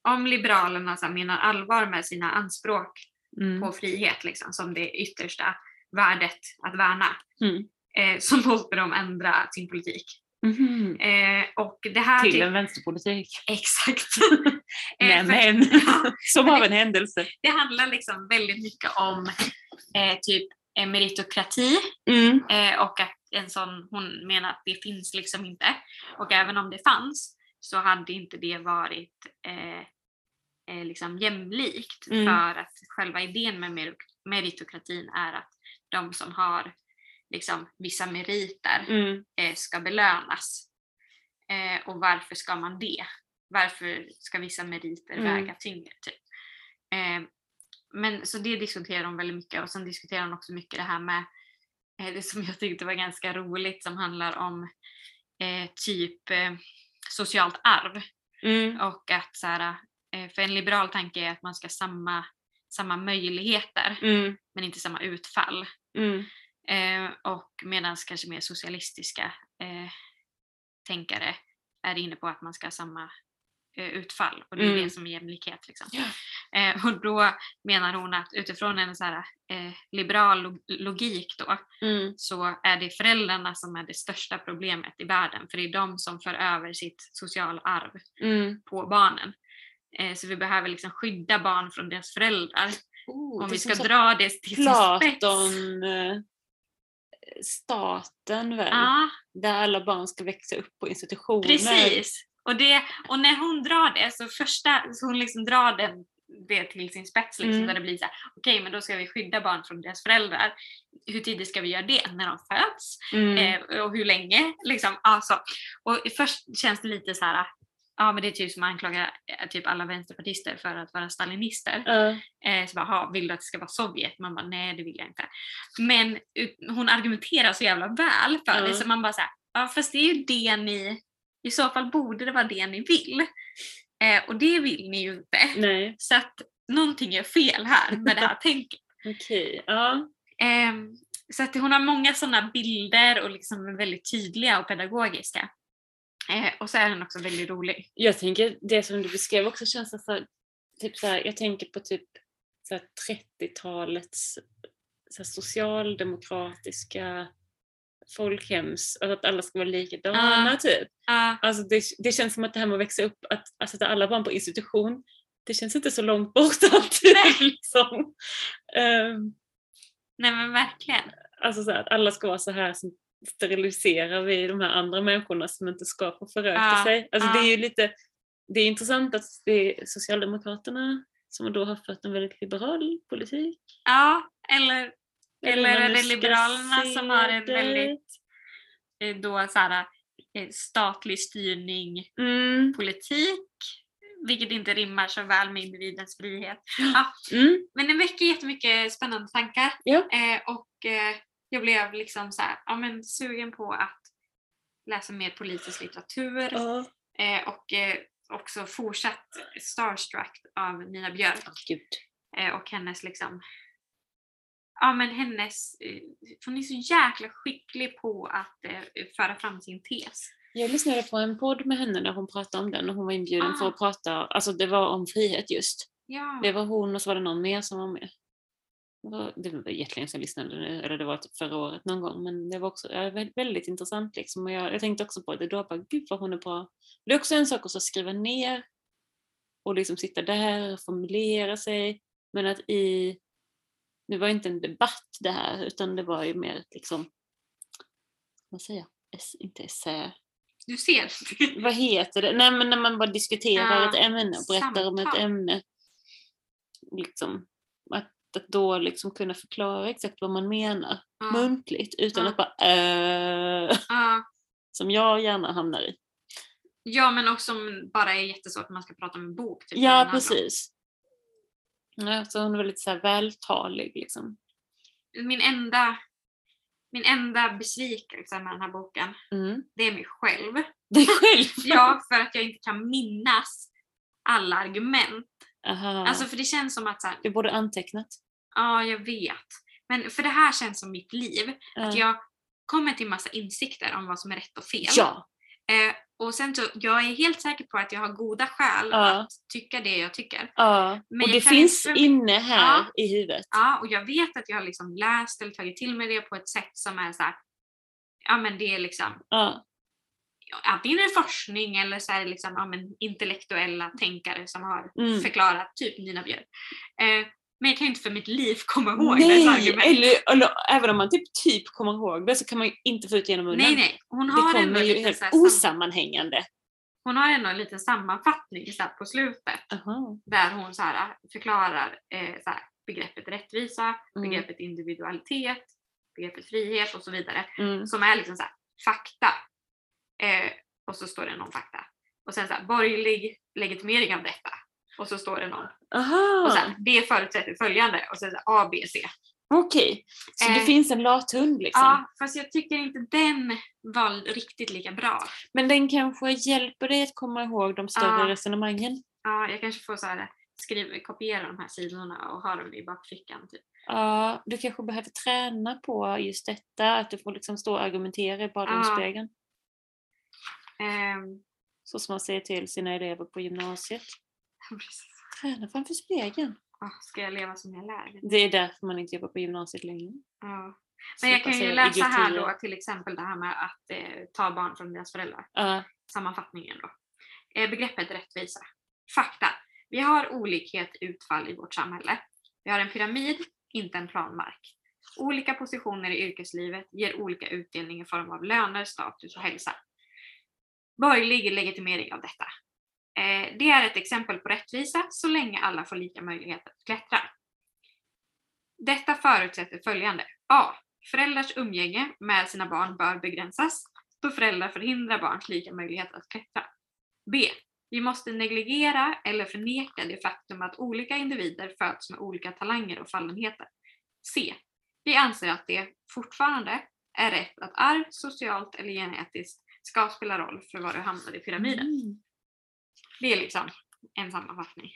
Speaker 2: om Liberalerna så menar allvar med sina anspråk
Speaker 1: Mm.
Speaker 2: på frihet liksom, som det yttersta värdet att värna,
Speaker 1: Mm.
Speaker 2: Eh, så <laughs> måste de ändra sin politik.
Speaker 1: Mhm.
Speaker 2: Eh, och det här
Speaker 1: Till en vänsterpolitik. <laughs>
Speaker 2: Exakt. <laughs> Eh,
Speaker 1: men,
Speaker 2: Ja,
Speaker 1: som av en händelse.
Speaker 2: det handlar liksom väldigt mycket om eh, typ eh, meritokrati
Speaker 1: Mm.
Speaker 2: eh, och att en sån, hon menar att det finns liksom inte. Och även om det fanns så hade inte det varit eh, liksom jämlikt
Speaker 1: Mm.
Speaker 2: för att själva idén med mer- meritokratin är att de som har liksom vissa meriter
Speaker 1: Mm.
Speaker 2: eh, ska belönas. Eh, och varför ska man det? Varför ska vissa meriter
Speaker 1: Mm.
Speaker 2: väga tyngre? Typ? Eh, men så det diskuterar de väldigt mycket och sen diskuterar de också mycket det här med eh, det som jag tyckte var ganska roligt som handlar om eh, typ eh, socialt arv
Speaker 1: Mm.
Speaker 2: och att så här, för en liberal tanke är att man ska ha samma, samma möjligheter
Speaker 1: Mm.
Speaker 2: men inte samma utfall. Eh, och medan kanske mer socialistiska eh, tänkare är inne på att man ska ha samma eh, utfall och det är
Speaker 1: Mm.
Speaker 2: det som är jämlikhet. Liksom. Eh, och då menar hon att utifrån en så här, eh, liberal log- logik då
Speaker 1: Mm.
Speaker 2: så är det föräldrarna som är det största problemet i världen för det är de som för över sitt sociala arv
Speaker 1: Mm.
Speaker 2: på barnen. Eh, så vi behöver liksom skydda barn från deras föräldrar.
Speaker 1: Oh,
Speaker 2: Om vi ska
Speaker 1: så
Speaker 2: dra det till sin spets.
Speaker 1: Staten väl?
Speaker 2: Ja,
Speaker 1: Där alla barn ska växa upp på institutioner.
Speaker 2: Precis. Och, det, och när hon drar det, så första, så hon liksom drar den, det till sin spets, liksom,
Speaker 1: Mm.
Speaker 2: där det blir så här, okej men då ska vi skydda barn från deras föräldrar. Hur tidigt ska vi göra det? När de föds?
Speaker 1: Mm.
Speaker 2: Eh, och hur länge? Liksom, alltså. Och först känns det lite så här, ja men det är typ som att anklaga eh, typ alla vänsterpartister för att vara stalinister.
Speaker 1: Ja.
Speaker 2: Eh, så bara, "Ha, vill du att det ska vara Sovjet? Man bara, nej det vill jag inte. Men ut, hon argumenterar så jävla väl för det
Speaker 1: Ja.
Speaker 2: så man bara såhär, ja fast det är ju det ni, i så fall borde det vara det ni vill. Eh, och det vill ni ju inte.
Speaker 1: Nej,
Speaker 2: Så att någonting är fel här med det här <laughs> tänket.
Speaker 1: okej. Ja.
Speaker 2: Ehm, så att hon har många sådana bilder och liksom väldigt tydliga och pedagogiska. Eh, och så är den också väldigt rolig.
Speaker 1: Jag tänker, det som du beskrev också känns alltså, typ så här, jag tänker på typ så här 30-talets så här socialdemokratiska folkhems, alltså att alla ska vara likadana
Speaker 2: Ja.
Speaker 1: typ.
Speaker 2: Ja,
Speaker 1: Alltså det, det känns som att det här med att växa upp, att, att sätta alla barn på institution, det känns inte så långt bort alltid. <laughs> liksom. Ehm,
Speaker 2: nej men verkligen.
Speaker 1: alltså så här, att alla ska vara så här som steriliserar vi de här andra människorna som inte ska få föröka
Speaker 2: Ja,
Speaker 1: sig. Alltså
Speaker 2: ja.
Speaker 1: det är ju lite, det är intressant att det är Socialdemokraterna som då har fört en väldigt liberal politik.
Speaker 2: Ja, eller, eller
Speaker 1: vad
Speaker 2: är det Liberalerna som har en
Speaker 1: det.
Speaker 2: väldigt eh, då så här, eh, statlig styrning
Speaker 1: Mm.
Speaker 2: politik, vilket inte rimmar så väl med individens frihet.
Speaker 1: Mm.
Speaker 2: Men den väcker jättemycket spännande tankar
Speaker 1: Ja.
Speaker 2: eh, och jag blev liksom så här, ja, men sugen på att läsa mer politisk litteratur
Speaker 1: Ja.
Speaker 2: eh, och eh, också fortsatt starstruck av Nina Björk
Speaker 1: gud.
Speaker 2: eh, och hennes liksom Ja men hennes, eh, hon är så jäkla skicklig på att eh, föra fram sin tes.
Speaker 1: Jag lyssnade på en podd med henne när hon pratade om den och hon var inbjuden för
Speaker 2: Ah.
Speaker 1: att prata, alltså det var om frihet just.
Speaker 2: Ja.
Speaker 1: Det var hon och så var det någon mer som var med. Det var, jättelänge sedan jag lyssnade nu, eller det var typ förra året någon gång, men det var också ja, vä- väldigt intressant liksom. Och jag, jag tänkte också på det då, bara, gud vad hon är bra. Det är också en sak att skriva ner och liksom sitta där och formulera sig, men att i, det var inte en debatt det här, utan det var ju mer liksom, vad säger jag, Es, inte essä,
Speaker 2: Du ser.
Speaker 1: vad heter det? Nej men när man bara diskuterar
Speaker 2: Ja,
Speaker 1: ett ämne och berättar om ett
Speaker 2: samtal.
Speaker 1: ämne. Liksom, att, att då liksom kunna förklara exakt vad man menar
Speaker 2: Ja.
Speaker 1: muntligt utan
Speaker 2: Ja.
Speaker 1: att bara äh,
Speaker 2: Ja.
Speaker 1: som jag gärna hamnar i.
Speaker 2: ja men också om bara är jättesvårt när man ska prata om en bok. Typ,
Speaker 1: Ja precis. Ja, så hon är väldigt så här vältalig liksom.
Speaker 2: Min enda, min enda besvikelse med den här boken,
Speaker 1: Mm.
Speaker 2: det är mig själv. <laughs>
Speaker 1: Dig själv? <laughs>
Speaker 2: Ja, för att jag inte kan minnas alla argument.
Speaker 1: Aha.
Speaker 2: Alltså för det känns som att så här,
Speaker 1: du borde antecknat.
Speaker 2: Ja jag vet. Men för det här känns som mitt liv. Att
Speaker 1: Ja.
Speaker 2: jag kommer till massa insikter om vad som är rätt och fel.
Speaker 1: ja.
Speaker 2: Eh, och sen så, jag är helt säker på att jag har goda skäl
Speaker 1: Ja.
Speaker 2: att tycka det jag tycker.
Speaker 1: ja.
Speaker 2: Men
Speaker 1: Och det finns
Speaker 2: inte-
Speaker 1: inne här
Speaker 2: Ja.
Speaker 1: i huvudet.
Speaker 2: Ja, och jag vet att jag har liksom läst eller tagit till mig det på ett sätt som är så här, ja men det är liksom
Speaker 1: Ja.
Speaker 2: antingen är forskning eller så är det liksom, ja, men intellektuella tänkare som har
Speaker 1: Mm.
Speaker 2: förklarat, typ Nina Björk. Eh, men jag kan inte för mitt liv komma ihåg dess
Speaker 1: Nej,
Speaker 2: argument.
Speaker 1: eller, eller även om man typ, typ kommer ihåg det så kan man ju inte få ut genom munnen.
Speaker 2: Nej, nej. Hon
Speaker 1: Det
Speaker 2: har, ändå
Speaker 1: kommer ju helt osammanhängande.
Speaker 2: hon har ändå en liten sammanfattning så på slutet
Speaker 1: Aha.
Speaker 2: där hon så här, förklarar eh, så här, begreppet rättvisa,
Speaker 1: Mm.
Speaker 2: begreppet individualitet, begreppet frihet och så vidare.
Speaker 1: Mm.
Speaker 2: Som är liksom så här, fakta. Eh, och så står det någon fakta. Och sen så här, borgerlig legitimering av detta. Och så står det någon.
Speaker 1: Aha,
Speaker 2: Och sen, det förutsätter följande. Och sen A, B, C.
Speaker 1: okej. Så det
Speaker 2: Eh,
Speaker 1: finns en lathund liksom.
Speaker 2: Ja, fast jag tycker inte den var riktigt lika bra.
Speaker 1: Men den kanske hjälper dig att komma ihåg de större
Speaker 2: Ja.
Speaker 1: resonemangen.
Speaker 2: Ja, jag kanske får så här, skriva, kopiera de här sidorna och ha dem i bakfickan. Typ.
Speaker 1: Ja, du kanske behöver träna på just detta, att du får liksom stå och argumentera i badrumsspegeln.
Speaker 2: Ehm,
Speaker 1: Så som man säger till sina elever på gymnasiet. <laughs> Träna framför spegeln.
Speaker 2: Ja, ska jag leva som jag lär?
Speaker 1: Det är därför man inte jobbar på gymnasiet längre.
Speaker 2: Ja. Men jag kan ju läsa här
Speaker 1: idiotier.
Speaker 2: då till exempel det här med att eh, ta barn från deras föräldrar.
Speaker 1: Ja,
Speaker 2: Sammanfattningen då. Eh, begreppet rättvisa. Fakta. Vi har olikhet utfall i vårt samhälle. Vi har en pyramid, inte en planmark. Olika positioner i yrkeslivet ger olika utdelning i form av löner, status och hälsa. Borgerlig legitimering av detta. Eh, det är ett exempel på rättvisa så länge alla får lika möjligheter att klättra. Detta förutsätter följande. A. Föräldrars umgänge med sina barn bör begränsas då föräldrar förhindrar barns lika möjligheter att klättra. B. Vi måste negligera eller förneka det faktum att olika individer föds med olika talanger och fallenheter. C. Vi anser att det fortfarande är rätt att arv, socialt eller genetiskt ska spela roll för var du hamnar i pyramiden.
Speaker 1: Mm.
Speaker 2: Det är liksom en sammanfattning.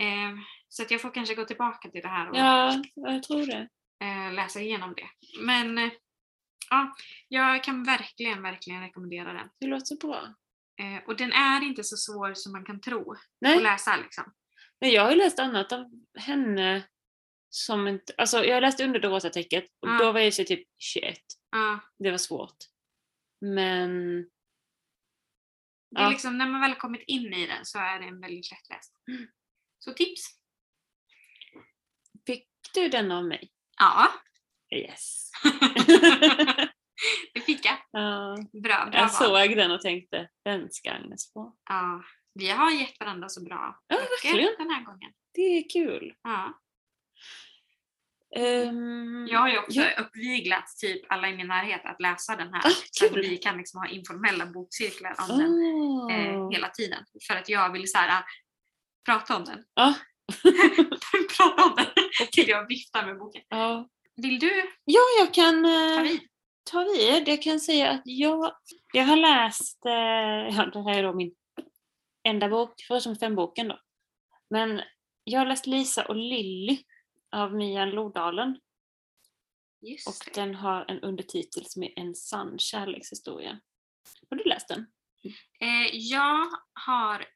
Speaker 2: Eh, så att jag får kanske gå tillbaka till det här och
Speaker 1: ja jag tror det.
Speaker 2: eh, läsa igenom det. Men eh, ja, jag kan verkligen, verkligen rekommendera den.
Speaker 1: Det låter bra.
Speaker 2: Och den är inte så svår som man kan tro att
Speaker 1: Nej,
Speaker 2: läsa liksom.
Speaker 1: men jag har ju läst annat av henne som inte, alltså jag läste under det rosa täcket och
Speaker 2: Ja.
Speaker 1: då var jag så typ 21.
Speaker 2: Ja.
Speaker 1: Det var svårt. Men
Speaker 2: Det är
Speaker 1: Ja.
Speaker 2: liksom, när man väl kommit in i den så är den väldigt lättläst. Så tips!
Speaker 1: fick du den av mig?
Speaker 2: Ja,
Speaker 1: Yes. <laughs>
Speaker 2: det fick jag.
Speaker 1: ja,
Speaker 2: Bra, bra
Speaker 1: jag
Speaker 2: val.
Speaker 1: såg den och tänkte, den ska Agnes få.
Speaker 2: Ja, vi har gett varandra så bra
Speaker 1: Ja, verkligen.
Speaker 2: den här gången.
Speaker 1: Det är kul.
Speaker 2: Ja.
Speaker 1: Ehm,
Speaker 2: Jag har ju också
Speaker 1: Ja.
Speaker 2: uppviglat typ alla i min närhet att läsa den här.
Speaker 1: Ah,
Speaker 2: så att vi kan liksom ha informella bokcirklar om den
Speaker 1: Oh.
Speaker 2: eh, hela tiden. För att jag vill så här, ah, prata om den.
Speaker 1: Ja. <laughs>
Speaker 2: prata om den <laughs> till jag viftar med boken.
Speaker 1: ja.
Speaker 2: Vill du
Speaker 1: ja, jag kan
Speaker 2: ta
Speaker 1: eh,
Speaker 2: vid?
Speaker 1: ta vid. Jag kan säga att jag, jag har läst, eh, ja, det här är då min enda bok, förutom femboken då. Men jag har läst Lisa och Lilly av Mia Lodalen
Speaker 2: Just
Speaker 1: och
Speaker 2: det.
Speaker 1: den har en undertitel som är En sann kärlekshistoria. Har du läst den?
Speaker 2: Eh, jag har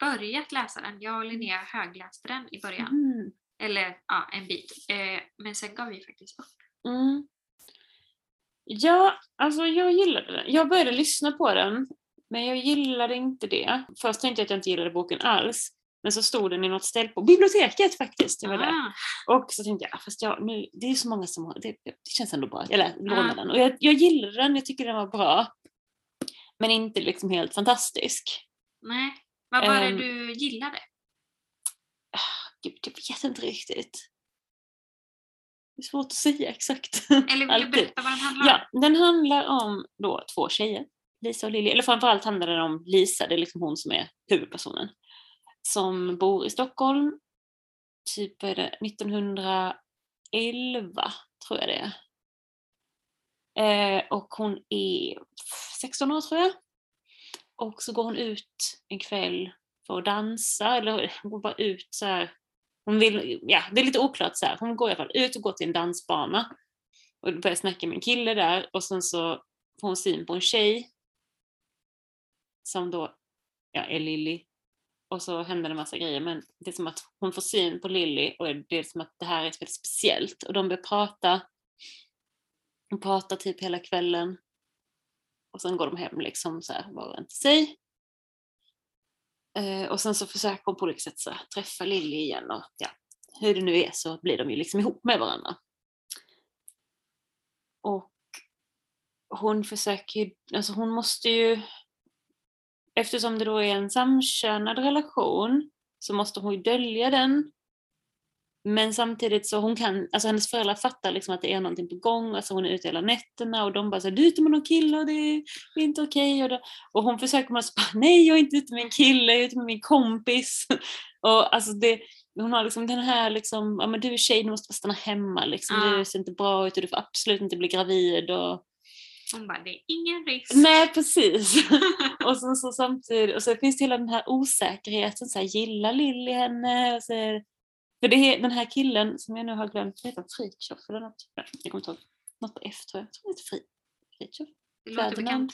Speaker 2: börjat läsa den. Jag och Linnea högläste den i början.
Speaker 1: Mm.
Speaker 2: Eller ja, en bit. Eh, men sen gav vi faktiskt upp.
Speaker 1: Mm. Ja, alltså jag gillade den. Jag började lyssna på den, men jag gillade inte det. Först tänkte jag att jag inte gillade boken alls. Men så stod den i något ställe på biblioteket faktiskt. Jag var där.
Speaker 2: Ah,
Speaker 1: Och så tänkte jag, "Ah, fast jag, nu, det är så många som har, det, det känns ändå bra. Lä- lånade
Speaker 2: Ja.
Speaker 1: den. Och jag, jag gillade den, jag tycker den var bra. Men inte liksom helt fantastisk.
Speaker 2: nej. Vad var
Speaker 1: Ehm.
Speaker 2: det du gillade?
Speaker 1: Gud, jag vet inte riktigt. Det är svårt att säga exakt.
Speaker 2: Eller vill du berätta vad den handlar om?
Speaker 1: Ja, den handlar om då två tjejer, Lisa och Lilly. Eller framförallt handlar den om Lisa, det är liksom hon som är huvudpersonen. Som bor i Stockholm, typ är det 1911 tror jag det är. Eh, och hon är 16 år tror jag. Och så går hon ut en kväll för att dansa, eller hon går bara ut så här. Hon vill, ja, det är lite oklart så här. Hon går i alla fall ut och går till en dansbana och börjar snacka med en kille där och sen så får hon syn på en tjej som då ja, är Lilly. Och så händer det en massa grejer men det är som att hon får syn på Lilly och det är som att det här är väldigt speciellt och de börjar prata. De pratar typ hela kvällen och sen går de hem liksom så här var och en till sig. Eh, och sen så försöker hon på olika sätt så här, träffa Lilly igen och ja, hur det nu är så blir de ju liksom ihop med varandra. Och hon försöker ju, alltså hon måste ju, eftersom det då är en samkönad relation så måste hon ju dölja den. Men samtidigt så hon kan, alltså hennes föräldrar fattar liksom att det är någonting på gång, alltså hon är ute hela nätterna och de bara såhär, du är ute med någon kille och det är, inte okej. Och, då- och hon försöker man bara, <laughs> nej jag är inte ute med en kille, jag är ute med min kompis. <laughs> Och alltså det, hon har liksom den här liksom, ja men du är tjej, du måste stanna hemma liksom,
Speaker 2: Ja.
Speaker 1: du ser inte bra ut och du får absolut inte bli gravid. Och...
Speaker 2: Hon bara, det är ingen risk.
Speaker 1: Nej precis. <laughs> och sen så samtidigt, och så finns det hela den här osäkerheten, så här, gillar Lilly henne? Och så, för det är den här killen som jag nu har glömt, heter Fritiof eller något? Jag kommer inte ihåg. Något F tror jag. Jag tror han heter Fri, Fritiof. Ferdinand.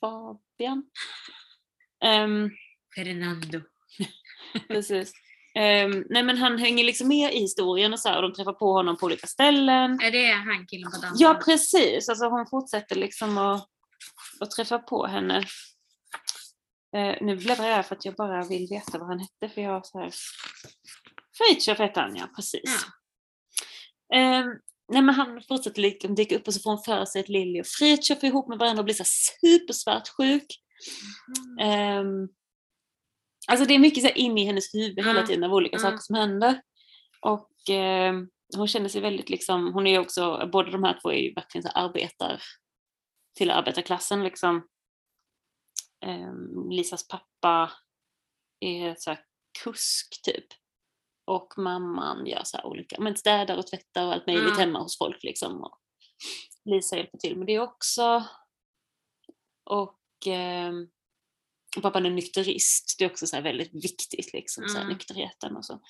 Speaker 1: Fabian. Ehm,
Speaker 2: Fernando. <laughs>
Speaker 1: precis. Ehm, nej men han hänger liksom med i historien och så här, och de träffar på honom på olika ställen.
Speaker 2: Är det han killen på dansen?
Speaker 1: Ja precis, alltså hon fortsätter liksom att, att träffa på henne. Eh, nu bläddrar jag för att jag bara vill veta vad han hette för jag har så här... Fritiof hette han ja, precis.
Speaker 2: Ja.
Speaker 1: Ehm, nej men han fortsätter liksom dyka upp och så får hon för sig att Lilly och Fritiof är ihop med varandra och blir så supersvartsjuk.
Speaker 2: Mm.
Speaker 1: Ehm, alltså det är mycket så här in i hennes huvud hela
Speaker 2: Mm.
Speaker 1: tiden av olika
Speaker 2: Mm.
Speaker 1: saker som händer. Och ehm, hon känner sig väldigt liksom, hon är också, båda de här två är ju verkligen så arbetar till arbetarklassen liksom. Ehm, Lisas pappa är så här kusk typ. Och mamman gör så här olika, men städar och tvättar och allt möjligt
Speaker 2: Mm.
Speaker 1: hemma hos folk liksom. Och Lisa hjälper till med det också. Och ehm, och pappan är nykterist. Det är också så väldigt viktigt, liksom, så här,
Speaker 2: Mm.
Speaker 1: nykterheten och så.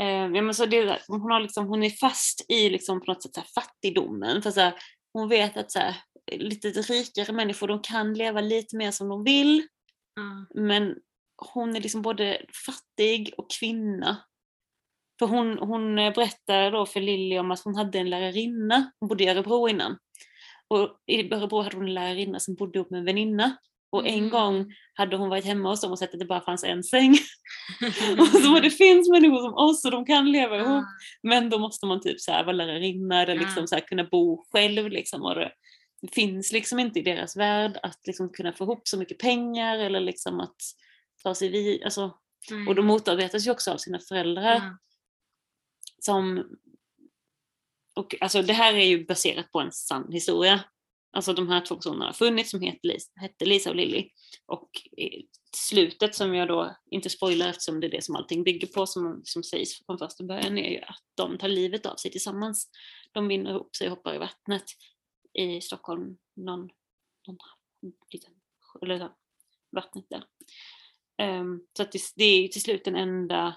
Speaker 1: Ehm, ja, men så det, hon, har liksom, hon är fast i liksom, på något sätt så här, fattigdomen. För så här, hon vet att så här, lite rikare människor de kan leva lite mer som de vill.
Speaker 2: Ja.
Speaker 1: Men hon är liksom både fattig och kvinna. För hon, hon eh, berättar då för Lilly om att hon hade en lärarinna, hon bodde i Örebro innan. Och i Örebro hade hon en lärarinna som bodde ihop med en väninna. Och en
Speaker 2: Mm.
Speaker 1: gång hade hon varit hemma hos dem och sett att det bara fanns en säng. <laughs> och så det finns människor som oss och de kan leva ihop. Men då måste man typ så här vara lärarinna eller liksom så här kunna bo själv. Liksom, och det, finns liksom inte i deras värld att liksom kunna få ihop så mycket pengar eller liksom att ta sig vid. Alltså, och de motarbetas ju också av sina föräldrar. Som, och, alltså, det här är ju baserat på en sann historia. Alltså de här två personerna har funnits som hette Lisa, hette Lisa och Lilly. Och slutet som jag då inte spoilar eftersom det är det som allting bygger på som, som sägs från första början är ju att de tar livet av sig tillsammans. De binder ihop sig och hoppar i vattnet i Stockholm, någon, någon liten, eller vattnet där. Um, så att det, det är ju till slut den enda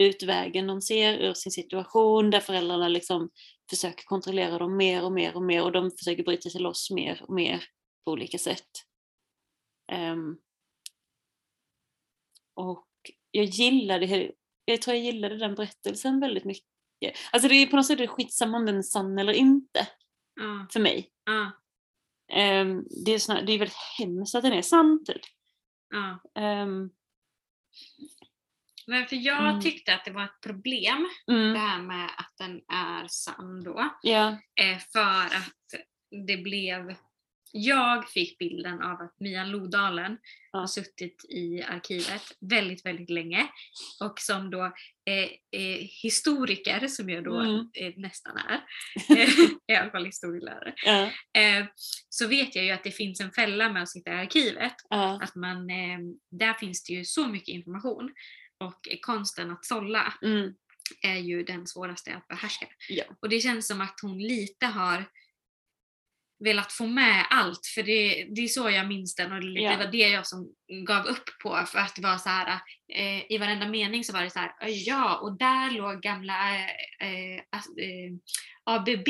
Speaker 1: utvägen de ser ur sin situation där föräldrarna liksom försöker kontrollera dem mer och mer och mer och de försöker bryta sig loss mer och mer på olika sätt. Ehm, och jag gillade, jag tror jag gillade den berättelsen väldigt mycket. Alltså det är på något sätt är skitsamma om den är sann eller inte
Speaker 2: Ja.
Speaker 1: för mig.
Speaker 2: Ja.
Speaker 1: Ehm, det, är såna, det är väldigt hemskt att den är sann typ.
Speaker 2: Ja.
Speaker 1: Ehm,
Speaker 2: Men för jag
Speaker 1: Mm.
Speaker 2: tyckte att det var ett problem det
Speaker 1: mm,
Speaker 2: här med att den är sann då. Eh, för att det blev... Jag fick bilden av att Mia Lodalen
Speaker 1: Ja.
Speaker 2: har suttit i arkivet väldigt, väldigt länge och som då eh, eh, historiker, som jag då
Speaker 1: Mm.
Speaker 2: eh, nästan är, <laughs> eh, i alla fall historielärare,
Speaker 1: ja,
Speaker 2: eh, så vet jag ju att det finns en fälla med att sitta i arkivet.
Speaker 1: ja,
Speaker 2: Att man, eh, där finns det ju så mycket information och konsten att sålla
Speaker 1: mm,
Speaker 2: är ju den svåraste att behärska.
Speaker 1: Ja.
Speaker 2: Och det känns som att hon lite har velat få med allt, för det, det är så jag minns den och det
Speaker 1: Ja.
Speaker 2: var det jag som gav upp på för att det var så här eh, i varenda mening så var det så här, "Oj, ja och där låg gamla eh, eh, as- eh, ABB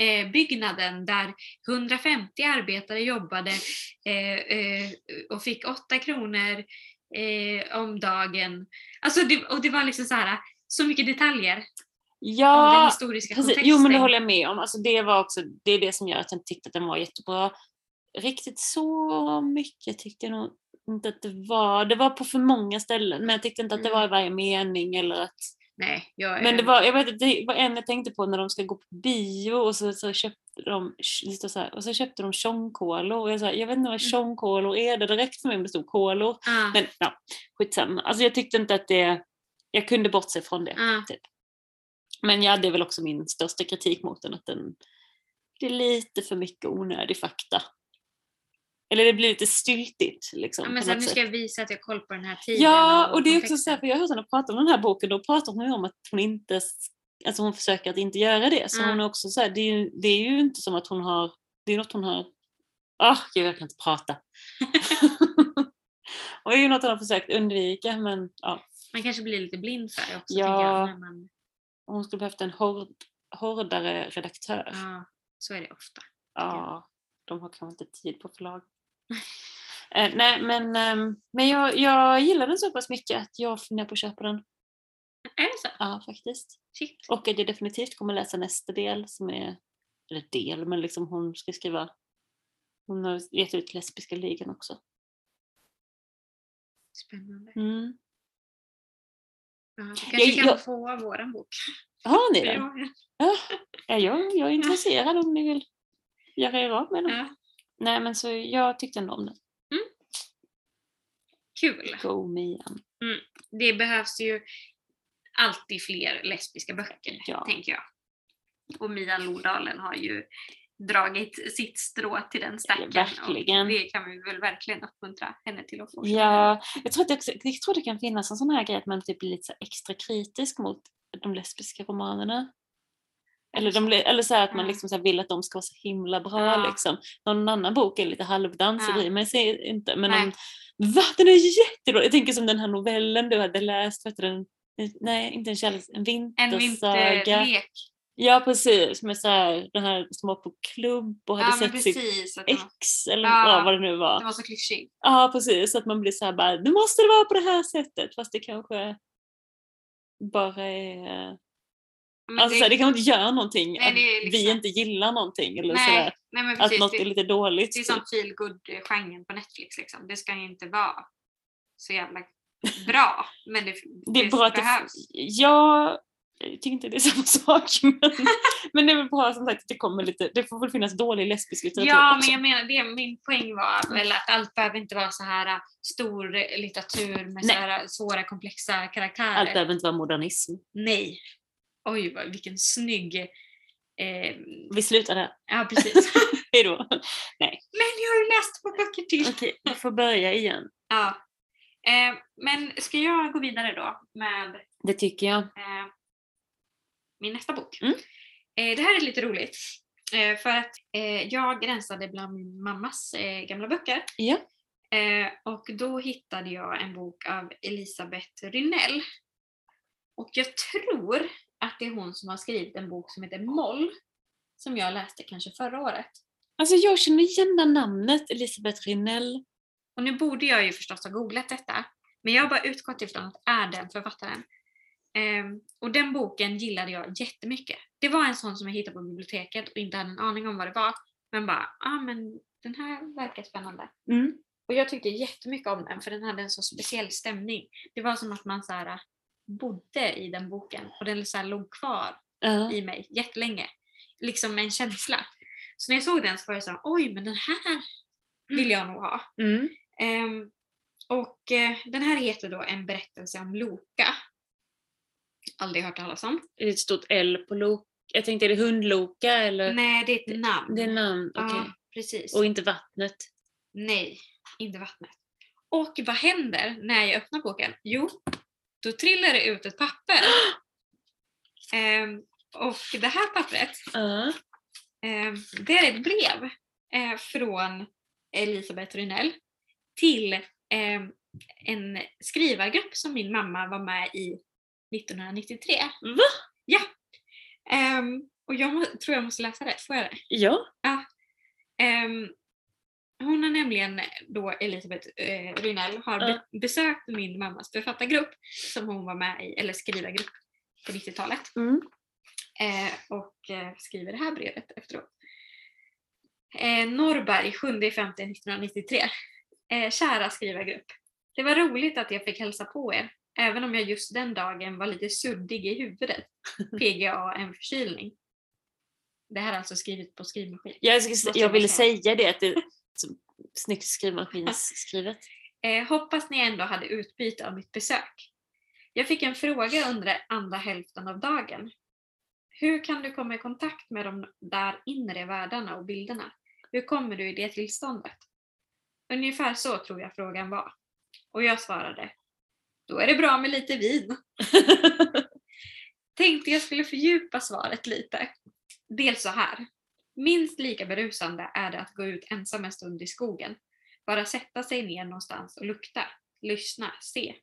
Speaker 2: eh, byggnaden där 150 arbetare jobbade eh, och fick 8 kronor eh, om dagen. Alltså det, och det var liksom så här så mycket detaljer om den
Speaker 1: ja
Speaker 2: historiska
Speaker 1: precis.
Speaker 2: kontexten.
Speaker 1: Jo men det håller jag med om. Alltså, det var också det, är det som gör att jag tyckte att den var jättebra. Riktigt så mycket tyckte jag nog inte att det var. Det var på för många ställen men jag tyckte inte att det
Speaker 2: Mm.
Speaker 1: var i varje mening eller att
Speaker 2: Nej, jag
Speaker 1: Men det
Speaker 2: är-
Speaker 1: var, jag vet, det var en jag tänkte på när de ska gå på bio och så, så köpte de står så här, och så köpte de tjongkolor och jag, sa, jag vet inte vad
Speaker 2: Mm.
Speaker 1: tjongkolor är, det räckte för mig om det stod kolor.
Speaker 2: Ah,
Speaker 1: Men ja, skitsamma. Alltså jag tyckte inte att det, jag kunde bortse från det.
Speaker 2: ah,
Speaker 1: Typ. Men ja, det är väl också min största kritik mot den, att den, det är lite för mycket onödig fakta. Eller det blir lite styltigt liksom.
Speaker 2: ja, men sen nu ska jag visa att jag har koll på den här tiden.
Speaker 1: Ja, och det är också så här, för jag har hört henne prata om den här boken, då pratar hon ju om att hon inte, alltså hon försöker att inte göra det. Så
Speaker 2: Mm.
Speaker 1: hon är också så här, det är, ju, det är ju inte som att hon har, det är något hon har, ah gud jag kan inte prata. <laughs> och det är ju något hon har försökt undvika men ja,
Speaker 2: Man kanske blir lite blind för det också.
Speaker 1: Ja.
Speaker 2: jag, när man,
Speaker 1: hon skulle behövt en hård, hårdare redaktör.
Speaker 2: ja, så är det ofta.
Speaker 1: Ja, de har kanske inte tid på förlag. <laughs> eh, nej men, ehm, men jag, jag gillar den så pass mycket att jag funderar på att köpa den.
Speaker 2: Är det så?
Speaker 1: Ja faktiskt.
Speaker 2: Shit.
Speaker 1: Och att jag definitivt kommer läsa nästa del som är, eller del, men liksom hon ska skriva, hon har gett ut Lesbiska ligan också.
Speaker 2: Spännande.
Speaker 1: Mm.
Speaker 2: Ja, du kanske kan
Speaker 1: jag-
Speaker 2: få våran bok.
Speaker 1: Har ni den?
Speaker 2: Ja,
Speaker 1: Ja, ja jag, jag är intresserad om ni vill göra er av med den.
Speaker 2: ja.
Speaker 1: Nej men så jag tyckte ändå om den.
Speaker 2: Kul.
Speaker 1: Go Mian.
Speaker 2: Det behövs ju alltid fler lesbiska böcker,
Speaker 1: Ja.
Speaker 2: tänker jag. Och Mia Lodalen har ju dragit sitt strå till den stacken.
Speaker 1: verkligen.
Speaker 2: Och det kan vi väl verkligen uppmuntra henne till att fortsätta.
Speaker 1: Ja, jag tror, att det, också, jag tror det kan finnas en sån här grej att man typ blir lite extra kritisk mot de lesbiska romanerna. Eller, de, eller så här att man liksom så vill att de ska vara så himla bra.
Speaker 2: Ja.
Speaker 1: Liksom. Någon annan bok är lite halvdans,
Speaker 2: Ja.
Speaker 1: bryr mig sig inte. Men
Speaker 2: Nej.
Speaker 1: va? Den är jättedålig! Jag tänker som den här novellen du hade läst, vet du, den, nej inte en kärleks, en
Speaker 2: En
Speaker 1: vintersaga.
Speaker 2: vinterlek.
Speaker 1: Ja precis, med så här, den här som var på klubb och hade
Speaker 2: Ja
Speaker 1: sett sitt
Speaker 2: precis. Var,
Speaker 1: ex eller
Speaker 2: ja,
Speaker 1: vad det nu var.
Speaker 2: det var så klyschigt.
Speaker 1: Ja precis, så att man blir så här bara, nu måste det vara på det här sättet fast det kanske bara är
Speaker 2: Men
Speaker 1: Alltså, så här, det kanske inte gör någonting
Speaker 2: Nej,
Speaker 1: att
Speaker 2: det är
Speaker 1: vi
Speaker 2: liksom-
Speaker 1: inte gillar någonting eller
Speaker 2: nej,
Speaker 1: sådär.
Speaker 2: nej men
Speaker 1: Att
Speaker 2: precis.
Speaker 1: något
Speaker 2: det,
Speaker 1: är lite dåligt.
Speaker 2: det är som feel genren på Netflix liksom. Det ska ju inte vara så jävla bra. Men det, <laughs>
Speaker 1: Det är bra att det,
Speaker 2: behövs.
Speaker 1: ja, jag tycker inte det är samma <laughs> sak. Men, men det är väl bra som sagt att det kommer lite, det får väl finnas dålig lesbisk litteratur
Speaker 2: Ja,
Speaker 1: också.
Speaker 2: men jag menar, det, min poäng var väl att allt behöver inte vara så här äh, stor litteratur med så här svåra komplexa karaktärer.
Speaker 1: Allt behöver inte vara modernism.
Speaker 2: Nej. Oj, vad, vilken snygg... Eh,
Speaker 1: Vi slutar där.
Speaker 2: ja, precis. <laughs>
Speaker 1: Hejdå.
Speaker 2: men jag har läst två böcker till.
Speaker 1: Okej, vi får börja igen.
Speaker 2: Ja. Eh, men ska jag gå vidare då med
Speaker 1: Det tycker jag.
Speaker 2: eh, min nästa bok.
Speaker 1: Mm.
Speaker 2: Eh, det här är lite roligt. Eh, för att eh, jag gränsade bland min mammas gamla böcker.
Speaker 1: Ja.
Speaker 2: Och då hittade jag en bok av Elisabeth Rynell. Och jag tror att det är hon som har skrivit en bok som heter Moll. Som jag läste kanske förra året.
Speaker 1: Alltså jag känner igen det namnet, Elisabeth Rinnell.
Speaker 2: Och nu borde jag ju förstås ha googlat detta. Men jag har bara utgått ifrån att är den författaren. Ehm, och den boken gillade jag jättemycket. Det var en sån som jag hittade på biblioteket och inte hade en aning om vad det var. Men bara, ah, men den här verkar spännande.
Speaker 1: Mm.
Speaker 2: Och jag tyckte jättemycket om den för den hade en så speciell stämning. Det var som att man så här, bodde i den boken och den så låg kvar
Speaker 1: Ja.
Speaker 2: i mig jättelänge. Liksom en känsla. Så när jag såg den så var jag så här, oj men den här vill jag nog ha.
Speaker 1: Mm.
Speaker 2: Ehm, och eh, den här heter då En berättelse om Loka. Aldrig hört talas om.
Speaker 1: Är det ett stort L på Loka? Jag tänkte, är det hundloka eller?
Speaker 2: Nej, det är ett namn.
Speaker 1: Det är namn, okej.
Speaker 2: Ja, precis.
Speaker 1: Och inte vattnet?
Speaker 2: Nej, inte vattnet. Och vad händer när jag öppnar boken? Jo, då trillar det ut ett papper. <gasps> Ehm, och det här pappret,
Speaker 1: Ja.
Speaker 2: ehm, det är ett brev eh, från Elisabeth Rynell till ehm, en skrivargrupp som min mamma var med i 1993.
Speaker 1: Va?
Speaker 2: Ja. Ehm, och jag tror jag måste läsa det, får jag det?
Speaker 1: Ja.
Speaker 2: Ehm, hon har nämligen då, Elisabeth eh, Rynell, har be- besökt min mammas författargrupp som hon var med i, eller skrivargrupp på 90-talet.
Speaker 1: Mm.
Speaker 2: Eh, och eh, skriver det här brevet efteråt. Eh, Norrberg, 7.5.1993. Eh, kära skrivargrupp. Det var roligt att jag fick hälsa på er, även om jag just den dagen var lite suddig i huvudet. <laughs> PGA, en förkylning. Det här är alltså skrivet på skrivmaskin.
Speaker 1: Jag, jag
Speaker 2: jag
Speaker 1: ville
Speaker 2: säga.
Speaker 1: det, att det snyggt skrivmaskinsskrivet. <laughs>
Speaker 2: Eh, hoppas ni ändå hade utbyte av mitt besök. Jag fick en fråga under andra hälften av dagen. Hur kan du komma i kontakt med de där inre världarna och bilderna? Hur kommer du i det tillståndet? Ungefär så tror jag frågan var. Och jag svarade. Då är det bra med lite vin. <laughs> Tänkte jag skulle fördjupa svaret lite. Dels så här. Minst lika berusande är det att gå ut ensam en stund i skogen. Bara sätta sig ner någonstans och lukta, lyssna, se.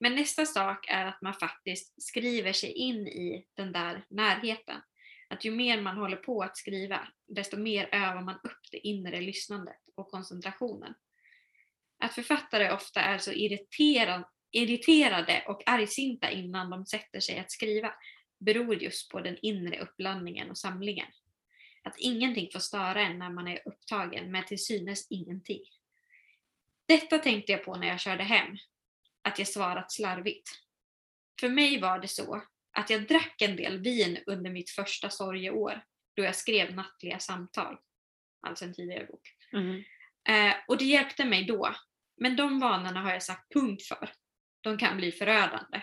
Speaker 2: Men nästa sak är att man faktiskt skriver sig in i den där närheten. Att ju mer man håller på att skriva, desto mer övar man upp det inre lyssnandet och koncentrationen. Att författare ofta är så irriterade och argsinta innan de sätter sig att skriva beror just på den inre uppladdningen och samlingen. Att ingenting får störa en när man är upptagen med till synes ingenting. Detta tänkte jag på när jag körde hem, att jag svarat slarvigt. För mig var det så att jag drack en del vin under mitt första sorgeår då jag skrev nattliga samtal, alltså en tidigare bok.
Speaker 1: Mm.
Speaker 2: Eh, och det hjälpte mig då. Men de vanorna har jag sagt punkt för. De kan bli förödande.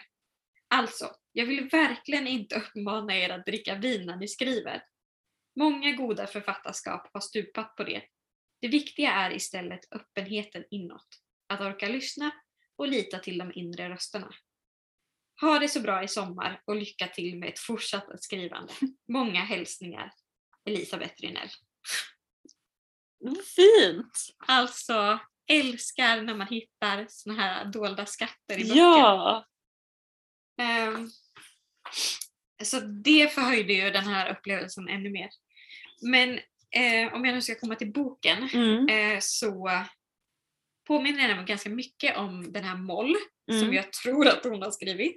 Speaker 2: Alltså, jag vill verkligen inte uppmana er att dricka vin när ni skriver. Många goda författarskap har stupat på det. Det viktiga är istället öppenheten inåt. Att orka lyssna och lita till de inre rösterna. Ha det så bra i sommar och lycka till med ett fortsatt skrivande. Många hälsningar. Elisabeth Rynell.
Speaker 1: Vad Fint!
Speaker 2: Alltså, älskar när man hittar såna här dolda skatter i böcker.
Speaker 1: Ja!
Speaker 2: Ehm, så det förhöjde ju den här upplevelsen ännu mer. Men eh, om jag nu ska komma till boken
Speaker 1: Mm.
Speaker 2: eh, så påminner den ganska mycket om den här Moll som
Speaker 1: Mm.
Speaker 2: jag tror att hon har skrivit.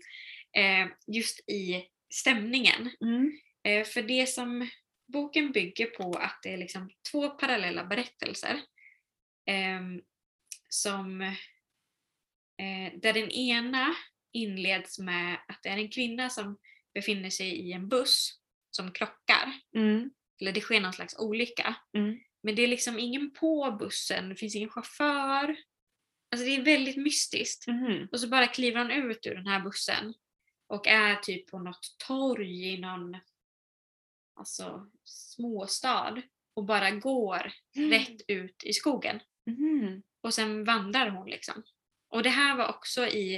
Speaker 2: Eh, just i stämningen.
Speaker 1: Mm.
Speaker 2: Eh, för det som boken bygger på att det är liksom två parallella berättelser. ehm, som, eh, där den ena inleds med att det är en kvinna som befinner sig i en buss som krockar.
Speaker 1: Mm.
Speaker 2: Eller det sker någon slags olycka.
Speaker 1: Mm.
Speaker 2: Men det är liksom ingen på bussen, det finns ingen chaufför. Alltså det är väldigt mystiskt.
Speaker 1: Mhm.
Speaker 2: Och så bara kliver han ut ur den här bussen och är typ på något torg i någon alltså, småstad och bara går rätt ut i skogen.
Speaker 1: Mhm.
Speaker 2: Och sen vandrar hon liksom. Och det här var också i